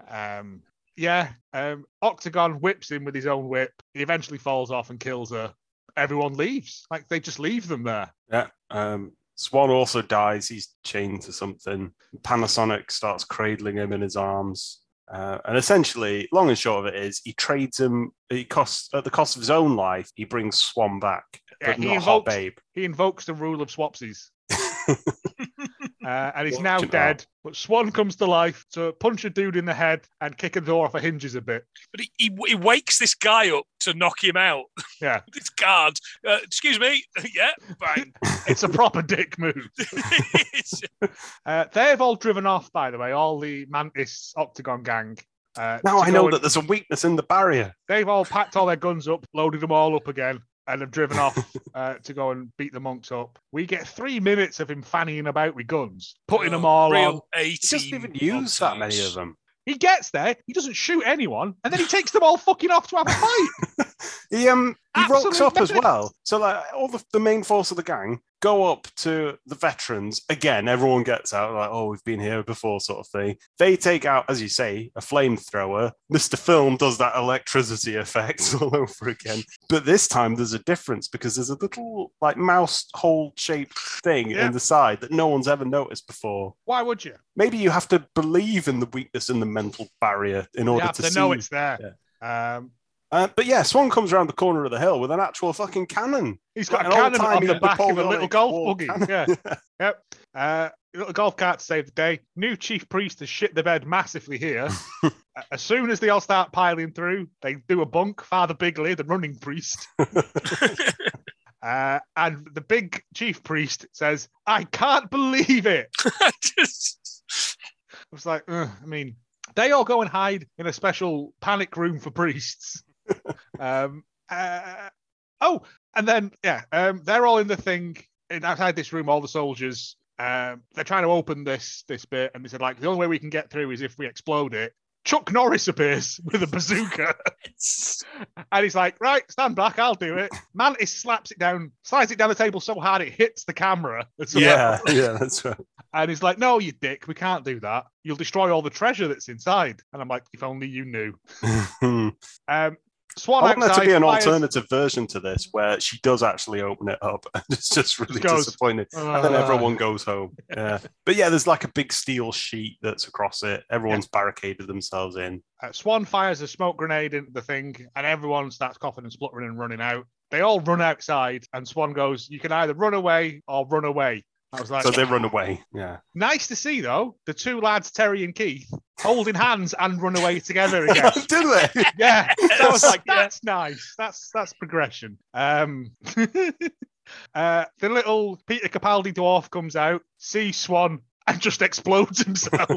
um, yeah. Um, Octagon whips him with his own whip. He eventually falls off and kills her everyone leaves. Like they just leave them there. Yeah. Um, Swan also dies. He's chained to something. Panasonic starts cradling him in his arms. Uh, and essentially, long and short of it is, he trades him. He costs at the cost of his own life. He brings Swan back, but he not Hot invokes- Babe. He invokes the rule of swapsies. Uh, and he's now Watch it dead. But Swan comes to life to punch a dude in the head and kick a door off of hinges a bit. But he, he, he wakes this guy up to knock him out. Yeah. this guard. Uh, excuse me. yeah, bang. It's a proper dick move. Uh, they've all driven off, by the way, all the Mantis Octagon gang. Uh, Now I know and- that there's a weakness in the barrier. they've all packed all their guns up, loaded them all up again, and have driven off uh, to go and beat the monks up. We get three minutes of him fannying about with guns, putting them all on. 18 He doesn't even use that many of them. He gets there, he doesn't shoot anyone, and then he takes them all fucking off to have a fight. He um he rocks up as well. So like all the, the main force of the gang go up to the veterans again. Everyone gets out like, oh, we've been here before, sort of thing. They take out, as you say, a flamethrower. Mister Film does that electricity effect all over again. But this time there's a difference because there's a little like mouse hole shaped thing Yeah. in the side that no one's ever noticed before. Why would you? Maybe you have to believe in the weakness in the mental barrier in order to, to see. know it's there. Um, Uh, but yeah, Swan comes around the corner of the hill with an actual fucking cannon. he's got Like a an cannon on the back of a little golf buggy. cannon. Yeah. Yep. Uh, little golf cart to save the day. New chief priest has shit the bed massively here. As soon as they all start piling through, they do a bunk. Father Bigley, the running priest, uh, and the big chief priest says, "I can't believe it." Just- I was like, I mean, they all go and hide in a special panic room for priests. Um, uh, oh, and then yeah, um, they're all in the thing in, outside this room. All the soldiers, um, they're trying to open this this bit, and they said like the only way we can get through is if we explode it. Chuck Norris appears with a bazooka, and he's like, "Right, stand back, I'll do it." Mantis slaps it down, slides it down the table so hard it hits the camera. Yeah, yeah, that's right. And he's like, no, you dick, we can't do that. You'll destroy all the treasure that's inside. And I'm like, if only you knew. Um, Swan I want there to be an fires- alternative version to this where she does actually open it up and it's just really goes, disappointing. And then "Uh." everyone goes home. Yeah. But yeah, there's like a big steel sheet that's across it. Everyone's barricaded themselves in. Uh, Swan fires a smoke grenade into the thing, and everyone starts coughing and spluttering and running out. They all run outside, and Swan goes, "You can either run away or run away." I was like, So they run away. Yeah. "Nice to see, though, the two lads, Terry and Keith, holding hands and run away together again." Do they? yeah, so I was like, Yeah. "That's nice. That's that's progression." Um, uh, the little Peter Capaldi dwarf comes out, sees Swan, and just explodes himself.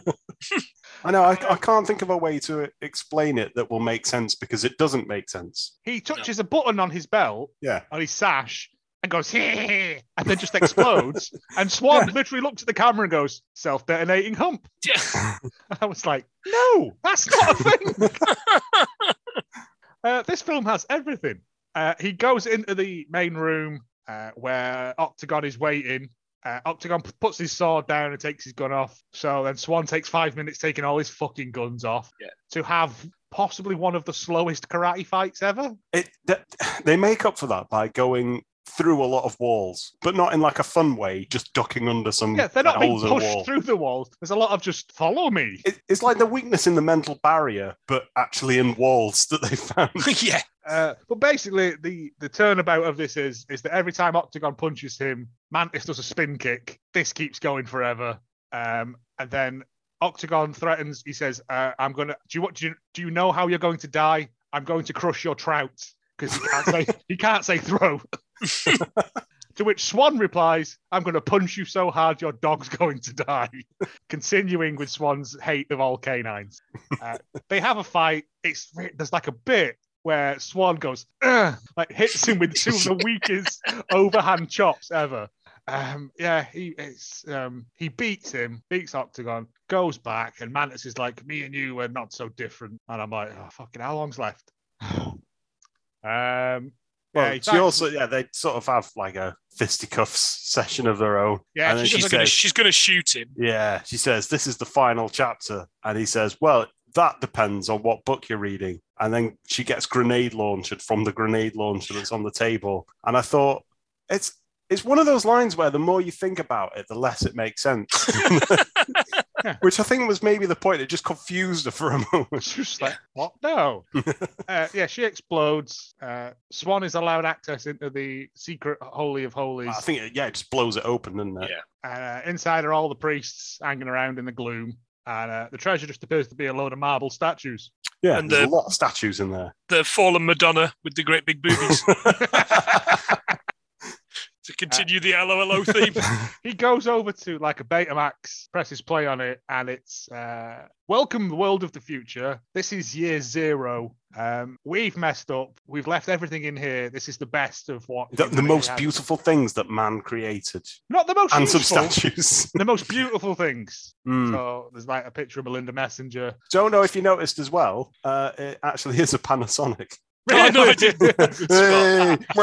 I know. I, I can't think of a way to explain it that will make sense because it doesn't make sense. he touches a button on his belt, Yeah. on his sash, and goes, and then just explodes. and Swan literally looks at the camera and goes, self detonating hump. Yeah. And I was like, no, that's not a thing. uh, this film has everything. Uh, he goes into the main room uh, where Octagon is waiting. Uh, Octagon p- puts his sword down and takes his gun off. So then Swan takes five minutes taking all his fucking guns off Yeah. to have possibly one of the slowest karate fights ever. It th- they make up for that by going through a lot of walls, but not in like a fun way, just ducking under some Yeah, they're not being holes in the pushed wall. through the walls. There's a lot of just follow me. It, it's like the weakness in the mental barrier, but actually in walls that they found. yeah. Uh, but basically, the the turnabout of this is is that every time Octagon punches him, Mantis does a spin kick. This keeps going forever, um, and then Octagon threatens. He says, uh, "I'm gonna. Do you what? Do you, do you know how you're going to die? I'm going to crush your trout because he can't say he can't say throw." to which Swan replies, "I'm going to punch you so hard your dog's going to die." Continuing with Swan's hate of all canines. Uh, they have a fight. It's there's like a bit where Swan goes, like hits him with two of the weakest overhand chops ever. Um, yeah, he it's um he beats him, beats Octagon, goes back, and Mantis is like, "Me and you are not so different," and I'm like, "Oh fucking, how long's left?" um, Well, yeah, he she also, yeah, they sort of have like a fisticuffs session of their own. Yeah, and then she she She's gonna she's gonna shoot him. yeah, she says, this is the final chapter. And he says, well, that depends on what book you're reading. And then she gets grenade launched from the grenade launcher that's on the table. And I thought, it's it's one of those lines where the more you think about it, the less it makes sense. Which I think was maybe the point. It just confused her for a moment. It's just like, what? No. uh, yeah, she explodes. Uh, Swan is allowed access into the secret Holy of Holies. I think, it, yeah, it just blows it open, doesn't it? Yeah. Uh, inside are all the priests hanging around in the gloom. And uh, the treasure just appears to be a load of marble statues. Yeah, And there's the- a lot of statues in there. The fallen Madonna with the great big boobies to continue the 'Allo 'Allo theme. He goes over to like a Betamax, presses play on it, and it's uh, Welcome the world of the future. This is year zero. Um, we've messed up. We've left everything in here. This is the best of what the, the most has. beautiful things that man created, Not the most and some statues. the most beautiful things. Mm. So there's like a picture of Melinda Messenger. Don't know if you noticed as well. Uh, it actually is a Panasonic. Oh, no, I didn't. Hey.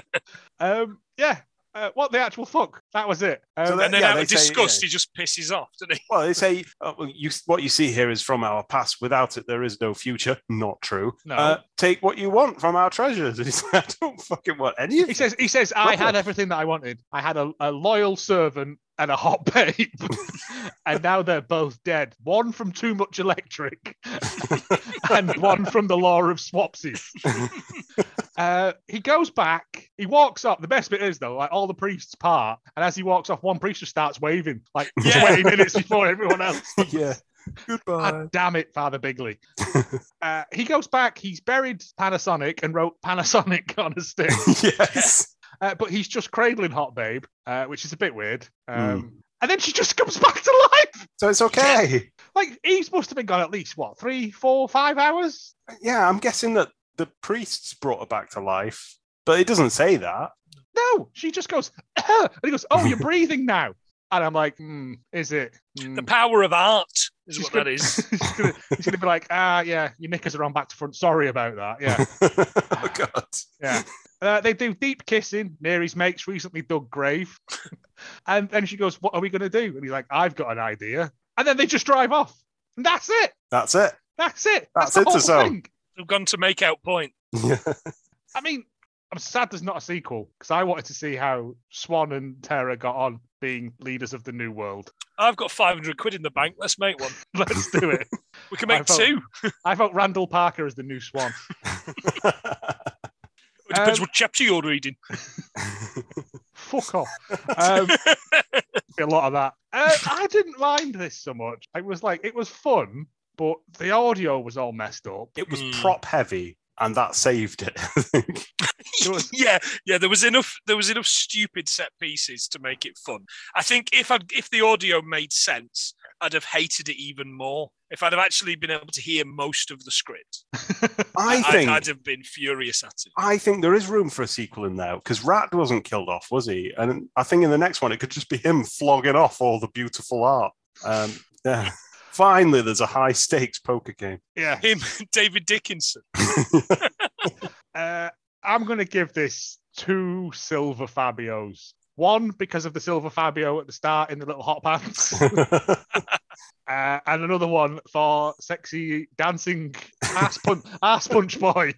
Um, yeah. Uh, what the actual fuck? That was it. Um, So that- and then Yeah, out they of say, disgust, yeah. he just pisses off, doesn't he? well, they say uh, well, you, what you see here is from our past. Without it, there is no future. Not true. No. Uh, take what you want from our treasures. And he's like, I don't fucking want any he says, he says, I had everything that I wanted. I had a, a loyal servant and a hot babe, and now they're both dead. One from too much electric, and one from the law of swapsies. Uh, he goes back. He walks up. The best bit is though, like all the priests part, and as he walks off, one priest just starts waving like Yeah. 20 minutes before everyone else. yeah. Goodbye. God damn it, Father Bigley. uh, he goes back. He's buried Panasonic and wrote Panasonic on a stick. yes. Uh, but he's just cradling Hot Babe, uh, which is a bit weird. Um, Hmm. And then she just comes back to life. So it's okay. Like he's must have been gone at least what three, four, five hours. Yeah, I'm guessing that the priests brought her back to life, but it doesn't say that. No, she just goes. and he goes, "Oh, you're breathing now." And I'm like, hmm, "Is it?" Hmm. The power of art is She's what gonna- that is. he's, gonna, be like, "Ah, yeah, your knickers are on back to front. Sorry about that." Yeah, oh God. yeah. Uh, they do deep kissing near his mate's recently dug grave. and then she goes, What are we going to do? And he's like, I've got an idea. And then they just drive off. And that's it. That's it. That's it. That's the it to whole Zone. thing. They've gone to make out point. I mean, I'm sad there's not a sequel because I wanted to see how Swan and Tara got on being leaders of the new world. I've got 500 quid in the bank. Let's make one. Let's do it. We can I make vote. two. I vote Randall Parker as the new Swan. It depends Um, what chapter you're reading. Fuck off. Um, a lot of that. Uh, I didn't mind this so much. It was like it was fun, but the audio was all messed up. it was Hmm. prop heavy, and that saved it. I think. It was- yeah, yeah. There was enough. There was enough stupid set pieces to make it fun. I think if I if the audio made sense, I'd have hated it even more. If I'd have actually been able to hear most of the script, I I'd, think. I'd have been furious at it. I think there is room for a sequel in there because Rat wasn't killed off, was he? And I think in the next one it could just be him flogging off all the beautiful art. Um, yeah. Finally, there's a high stakes poker game. yeah. Him, David Dickinson. Uh, I'm going to give this two silver Fabios. One because of the silver Fabio at the start in the little hot pants, uh, and another one for sexy dancing ass punch, ass punch boy.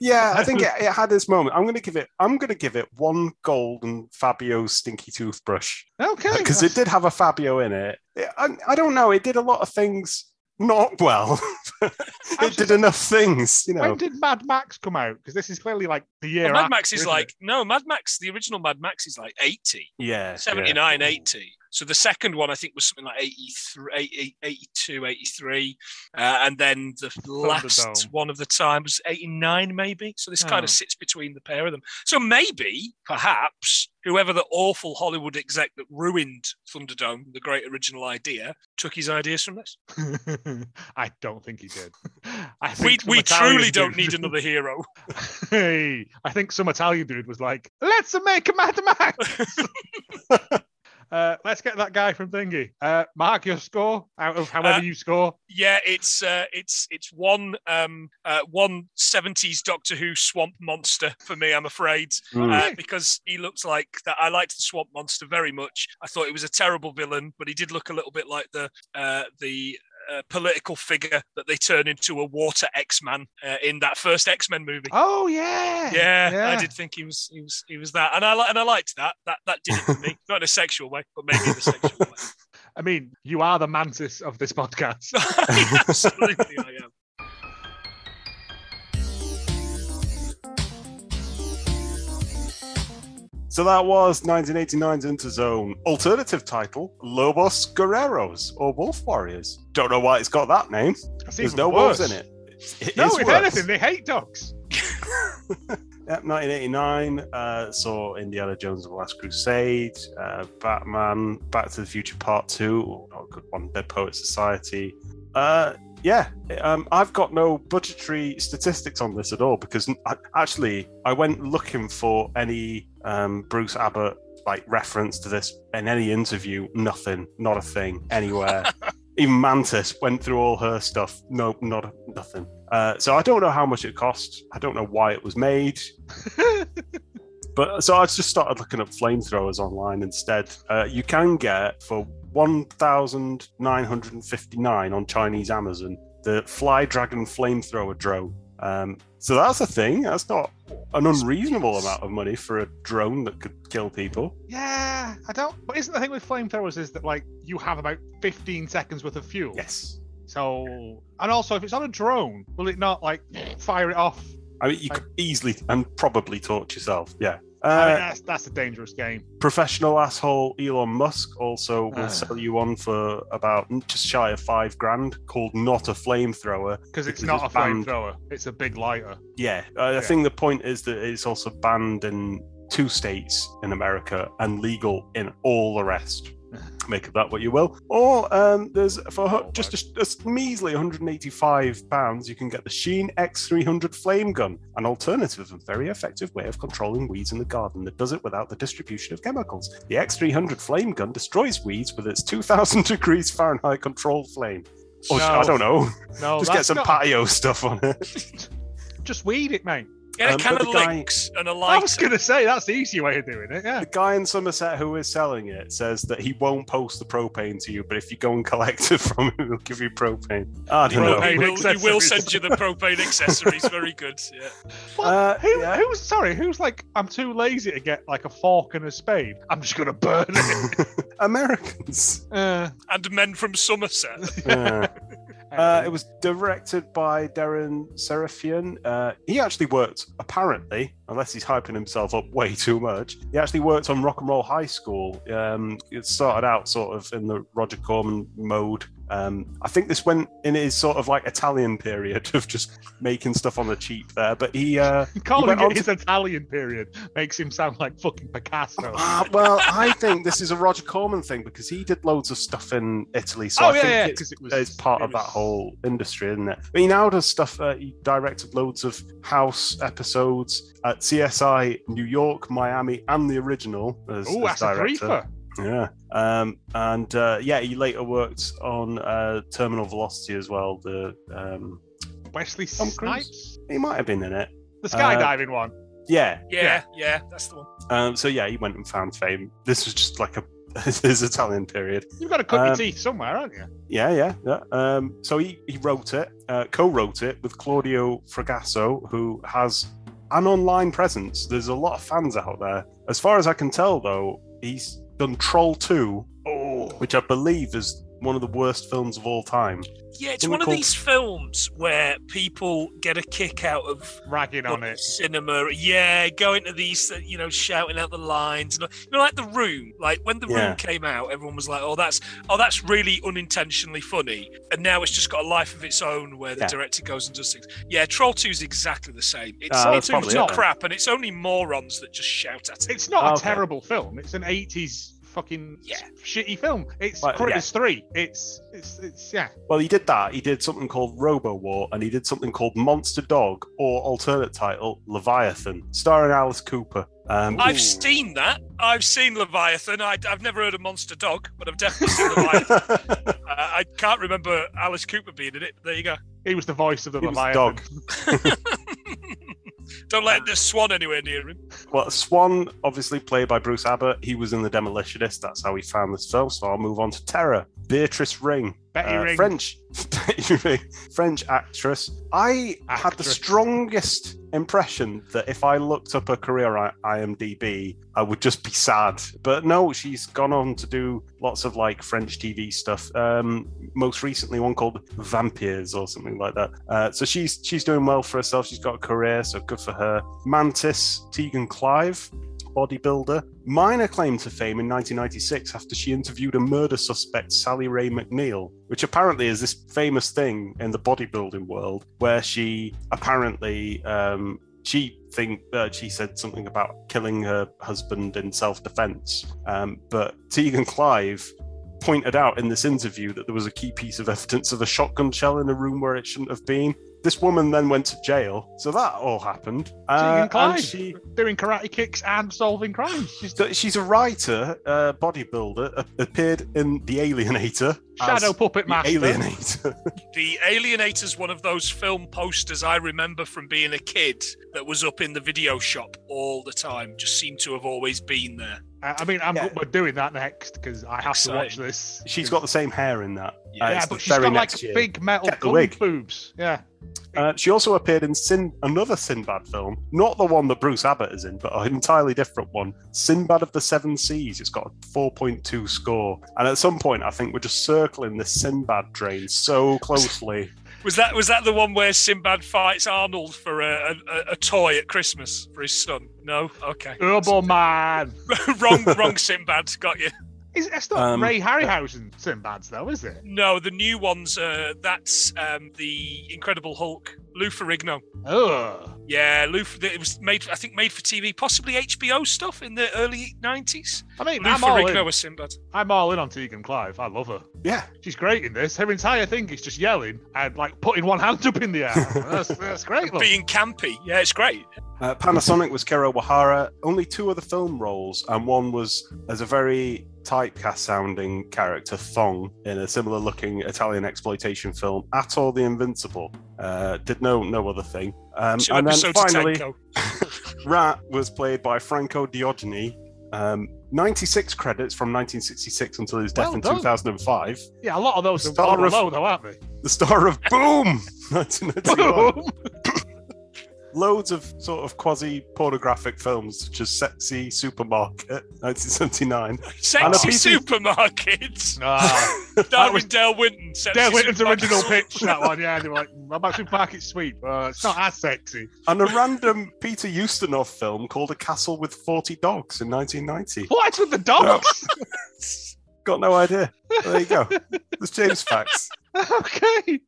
yeah, I think it, it had this moment. I'm going to give it. I'm going to give it one golden Fabio stinky toothbrush Okay, because it did have a Fabio in it. It- I, I don't know. It did a lot of things not well. it did enough things, you know. When did Mad Max come out? Because this is clearly like the year. Well, Mad after, Max is like it? no, Mad Max. The original Mad Max is like 80, Yeah, 79, 80. So the second one I think was something like 83, 82, 83, uh, and then the last one of the time was 89, maybe. So this kind Oh. of sits between the pair of them. So maybe, perhaps, whoever the awful Hollywood exec that ruined Thunderdome, the great original idea, took his ideas from this. I don't think he did. I We we Italian truly don't need another hero. hey, I think some Italian dude was like, "Let's make a Mad Max." uh, let's get that guy from Thingy. Uh, mark your score out of however Uh, you score. Yeah, it's uh, it's it's one um uh, one seventies Doctor Who swamp monster for me. I'm afraid Mm. uh, because he looks like that. I liked the swamp monster very much. I thought he was a terrible villain, but he did look a little bit like the uh, the. Uh, political figure that they turn into a water X-Man uh, in that first X-Men movie. Oh yeah, yeah, I did think he was he was he was that, and I and I liked that. That that did it for me, not in a sexual way, but maybe in a sexual way. I mean, you are the mantis of this podcast. Absolutely, I am. So that was 1989's Interzone. Alternative title: Lobos Guerreros or Wolf Warriors. Don't know why it's got that name. That's There's no wolves in it. It No, if worse. anything, they hate dogs. Yep, 1989 uh, saw Indiana Jones and the Last Crusade, uh, Batman, Back to the Future Part 2, not a good one, Dead Poet Society. Uh, yeah, um, I've got no budgetary statistics on this at all because I, actually I went looking for any um, Bruce Abbott like reference to this in any interview. Nothing, not a thing anywhere. Even Mantis went through all her stuff. No, not nothing. Uh, so I don't know how much it cost. I don't know why it was made. But so I just started looking up flamethrowers online instead. Uh, you can get for one thousand nine hundred and fifty-nine on Chinese Amazon the Fly Dragon flamethrower drone. Um, so that's a thing. That's not an unreasonable amount of money for a drone that could kill people. Yeah, I don't. But isn't the thing with flamethrowers is that like you have about 15 seconds worth of fuel? Yes. So, and also if it's on a drone, will it not like fire it off? I mean, you could easily and probably torch yourself. Yeah. I mean, Uh, that's that's a dangerous game. professional asshole Elon Musk also will Ah. sell you one for about just shy of five grand, called not a flamethrower. Because it's not a banned. flamethrower; it's a big lighter. Yeah, uh, Yeah. I think the point is that it's also banned in two states in America and legal in all the rest. Make of that what you will. Or um, there's for Oh, just a, a measly 185 pounds, you can get the Sheen X300 flame gun, an alternative and very effective way of controlling weeds in the garden that does it without the distribution of chemicals. The X300 flame gun destroys weeds with its 2,000 degrees Fahrenheit control flame. Or No. I don't know. No, just get some not- patio stuff on it. Just weed it, mate. Get a Um, can but of the guy- and a I light. I was going to say that's the easy way of doing it. Yeah. The guy in Somerset who is selling it says that he won't post the propane to you, but if you go and collect it from him, he'll give you propane. I don't. Propane. He will, he will send you the propane accessories. Very good. Yeah. What? Uh, Who, yeah. Who's sorry? Who's like? I'm too lazy to get like a fork and a spade. I'm just going to burn it. Americans. uh, And men from Somerset. Yeah. Uh, it was directed by Deran Sarafian. Uh, he actually worked, apparently, unless he's hyping himself up way too much, he actually worked on Rock and Roll High School. Um, it started out sort of in the Roger Corman mode. Um, I think this went in his sort of like Italian period of just making stuff on the cheap there. But he, uh, calling went it on to- his Italian period makes him sound like fucking Picasso. ah, well, I think this is a Roger Corman thing because he did loads of stuff in Italy. So oh I yeah, think yeah, it's because it was it's part it of that whole industry, isn't it? But he now does stuff. Uh, he directed loads of House episodes at CSI New York, Miami, and the original as, Oh, as that's director. threefer. Yeah, um, and uh, yeah, he later worked on uh, Terminal Velocity as well. The um, Wesley Tom Snipes, he might have been in it. the skydiving one. Yeah. Yeah, yeah, that's the one. Um, so yeah, he went and found fame. This was just like a his Italian period. You've got to cut Um, your teeth somewhere, haven't you? Yeah, yeah, yeah. Um, so he, he wrote it, uh, co-wrote it with Claudio Fragasso, who has an online presence. There's a lot of fans out there. As far as I can tell, though, he's done Troll 2, Oh, which I believe is one of the worst films of all time. Yeah, it's Something one of called- these films where people get a kick out of ragging on it. cinema. Yeah, going to these, uh, you know, shouting out the lines. You know, like the Room. Like when the Yeah. Room came out, everyone was like, "Oh, that's oh, that's really unintentionally funny." And now it's just got a life of its own, where the Yeah. director goes and does things. Yeah, Troll Two is exactly the same. It's, Ah, it's that's not it crap, and it's only morons that just shout at it. It's not a Okay. terrible film. It's an 80s fucking Yeah. shitty film. It's Well, Critters 3. It's, it's, it's, yeah. Well, he did that. He did something called Robo War, and he did something called Monster Dog, or alternate title, Leviathan, starring Alice Cooper. Um, I've seen that. I've seen Leviathan. I, I've never heard of Monster Dog, but I've definitely seen Leviathan. uh, I can't remember Alice Cooper being in it. But there you go. He was the voice of the He was Leviathan. dog. Don't let the swan anywhere near him. Well, Swan, obviously played by Bruce Abbott, he was in The Demolitionist. That's how he found this film. So I'll move on to Terror. Beatrice Ring, Betty uh, Ring. French, French actress. I had the strongest impression that if I looked up her career on IMDb, I would just be sad. But no, she's gone on to do lots of like French TV stuff. Um, most recently, one called Vampires or something like that. Uh, so she's she's doing well for herself. She's got a career, so good for her. Mantis Tegan Clive, bodybuilder. Minor claim to fame in 1996 after she interviewed a murder suspect, Sally Ray McNeil, which apparently is this famous thing in the bodybuilding world where she apparently um, she think uh, she said something about killing her husband in self-defense, um, but Tegan Clive pointed out in this interview that there was a key piece of evidence of a shotgun shell in a room where it shouldn't have been. This woman then went to jail, so that all happened. Uh, and she Doing karate kicks and solving crimes. She's so she's a writer, uh, bodybuilder, a- appeared in The Alienator. shadow as puppet the master. Alienator. The Alienator's one of those film posters I remember from being a kid that was up in the video shop all the time. Just seemed to have always been there. I I mean, I'm, Yeah. we're doing that next because I have to watch this. she's got the same hair in that. Uh, Yeah, but the she's very got like year. big metal Get wig. boobs. Yeah. Uh, she also appeared in Sin, another Sinbad film, not the one that Bruce Abbott is in, but an entirely different one. Sinbad of the Seven Seas. It's got a 4.2 score, and at some point, I think we're just circling the Sinbad train so closely. Was that was that the one where Sinbad fights Arnold for a, a, a toy at Christmas for his son? No, okay. Turbo Man. wrong, wrong Sinbad. Got you. Is, it's not Um, Ray Harryhausen Sinbad's though, is it? No, the new ones. Uh, that's um, the Incredible Hulk, Lou Ferrigno. Ugh. Yeah, Lou. It was made, I think, made for TV, possibly HBO stuff in the early nineties. I mean, Lou I'm all, Ferrigno in. was Sinbad. I'm all in on Tegan Clive. I love her. Yeah, She's great in this. Her entire thing is just yelling and like putting one hand up in the air. That's, that's great. Look. Being campy, yeah, it's great. Uh, Panasonic was Kiro Wehara. Only two other film roles, and one was as a very typecast sounding character, Thong, in a similar looking Italian exploitation film, Ator the Invincible. Uh, did no no other thing. Um, and then finally, Rat was played by Franco Diogene. Um, 96 credits from 1966 until his death Well in 2005. Yeah, a lot of those are Star over of- low, though, aren't they? The star of Boom! 1991. Boom! Loads of sort of quasi pornographic films, such as Sexy Supermarket, 1979. And a Sexy piece of- supermarket. Ah, Starring was- Dale Winton. Sexy Dale Winton's original pitch, that one, yeah. They were like, "Mm, about supermarket sweep. Uh, it's not as sexy. And a random Peter Ustinov film called A Castle with 40 Dogs in 1990. What's with the dogs? Got no idea. There you go. There's James Facts. okay.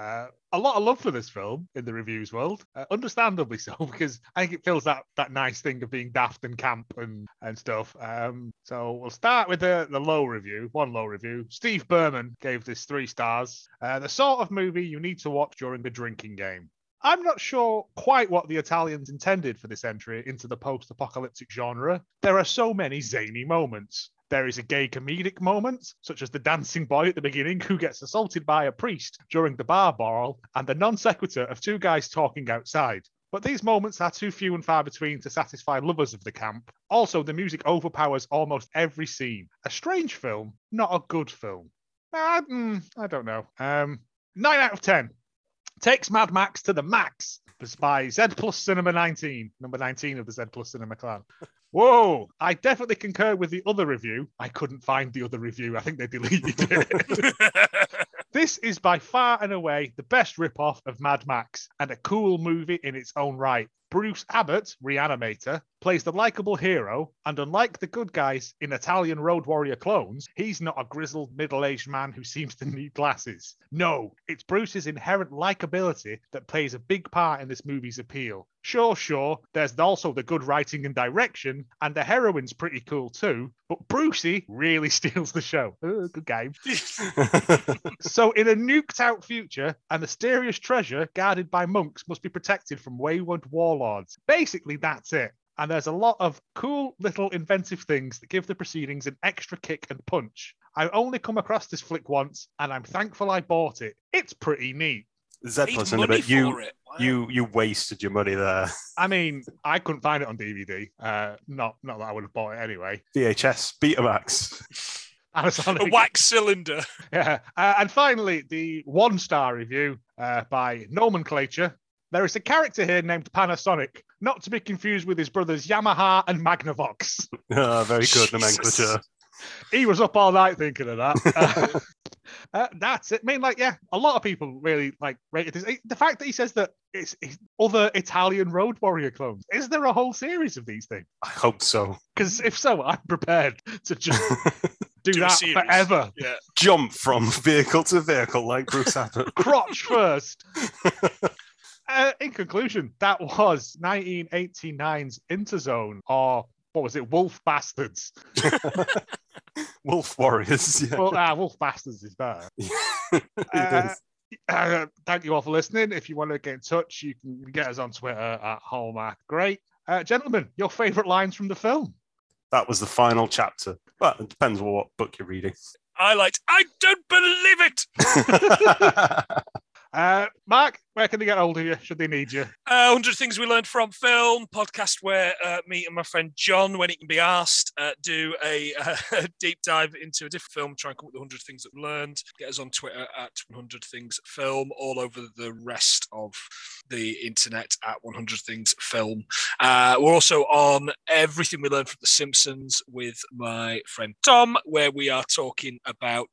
Uh, a lot of love for this film in the reviews world, uh, understandably so, because I think it feels that that nice thing of being daft and camp and and stuff. Um, so we'll start with the the low review, one low review. Steve Berman gave this three stars. Uh, the sort of movie you need to watch during the drinking game. I'm not sure quite what the Italians intended for this entry into the post apocalyptic genre. There are so many zany moments. There is a gay comedic moment, such as the dancing boy at the beginning who gets assaulted by a priest during the bar brawl, and the non sequitur of two guys talking outside. But these moments are too few and far between to satisfy lovers of the camp. Also, the music overpowers almost every scene. A strange film, not a good film. Uh, mm, I don't know. Um, 9 out of 10 takes Mad Max to the max. By Z Plus Cinema 19, number 19 of the Z Plus Cinema clan. Whoa, I definitely concur with the other review. I couldn't find the other review. I think they deleted it. this is by far and away the best rip-off of Mad Max and a cool movie in its own right. Bruce Abbott, Reanimator, plays the likable hero, and unlike the good guys in Italian Road Warrior clones, he's not a grizzled middle aged man who seems to need glasses. No, it's Bruce's inherent likability that plays a big part in this movie's appeal. Sure, sure, there's also the good writing and direction, and the heroine's pretty cool too, but Brucey really steals the show. Good game. So, in a nuked out future, a mysterious treasure guarded by monks must be protected from wayward warlords. Basically, that's it. And there's a lot of cool little inventive things that give the proceedings an extra kick and punch. I only come across this flick once, and I'm thankful I bought it. It's pretty neat. Z Need plus in a bit. You. Wow. you you wasted your money there. I mean, I couldn't find it on DVD. Uh, not not that I would have bought it anyway. VHS Betamax. Panasonic. a wax cylinder. Yeah. Uh, and finally, the one star review uh, by Nomenclature. There is a character here named Panasonic, not to be confused with his brothers Yamaha and Magnavox. Ah, very good Jesus. nomenclature. He was up all night thinking of that. Uh, uh, that's it. I mean, like, yeah, a lot of people really like rated this. The fact that he says that it's, it's other Italian Road Warrior clones. Is there a whole series of these things? I hope so. Because if so, I'm prepared to just do, Do that forever. Yeah. Jump from vehicle to vehicle like Bruce Abbott. crotch first. Uh, in conclusion, that was 1989's Interzone, or what was it, Wolf Bastards? Wolf Warriors. Yeah. Well, ah, Wolf Bastards is better. It Uh, is. uh, thank you all for listening. If you want to get in touch, you can get us on Twitter at Hallmark. Great. Uh, gentlemen, your favourite lines from the film? That was the final chapter. Well, it depends on what book you're reading. I liked. I don't believe it. Uh, Mark, where can they get hold of you? Should they need you? Uh, 100 Things We Learned from Film podcast where uh, me and my friend John, when he can be asked, uh, do a, uh, deep dive into a different film, try and come up with 100 things that we learned. Get us on Twitter at 100 Things Film, all over the rest of the internet at 100 Things Film. Uh, we're also on Everything We Learned from The Simpsons with my friend Tom, where we are talking about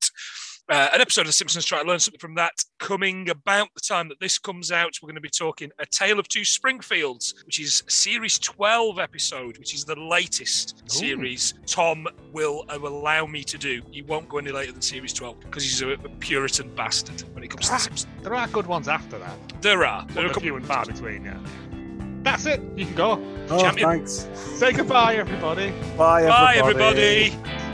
uh, an episode of The Simpsons, try to learn something from that. Coming about the time that this comes out, we're going to be talking A Tale of Two Springfields, which is series 12 episode, which is the latest Ooh. series Tom will uh, allow me to do. He won't go any later than series 12 because he's a, a Puritan bastard when it comes to The Simpsons. There are good ones after that. There are. There are a couple few and far between, yeah. That's it. You can go. oh, Champion. thanks. Say goodbye, everybody. Bye, everybody. Bye, everybody.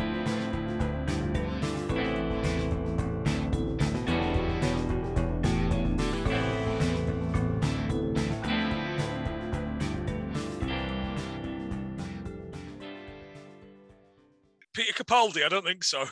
Capaldi, I don't think so.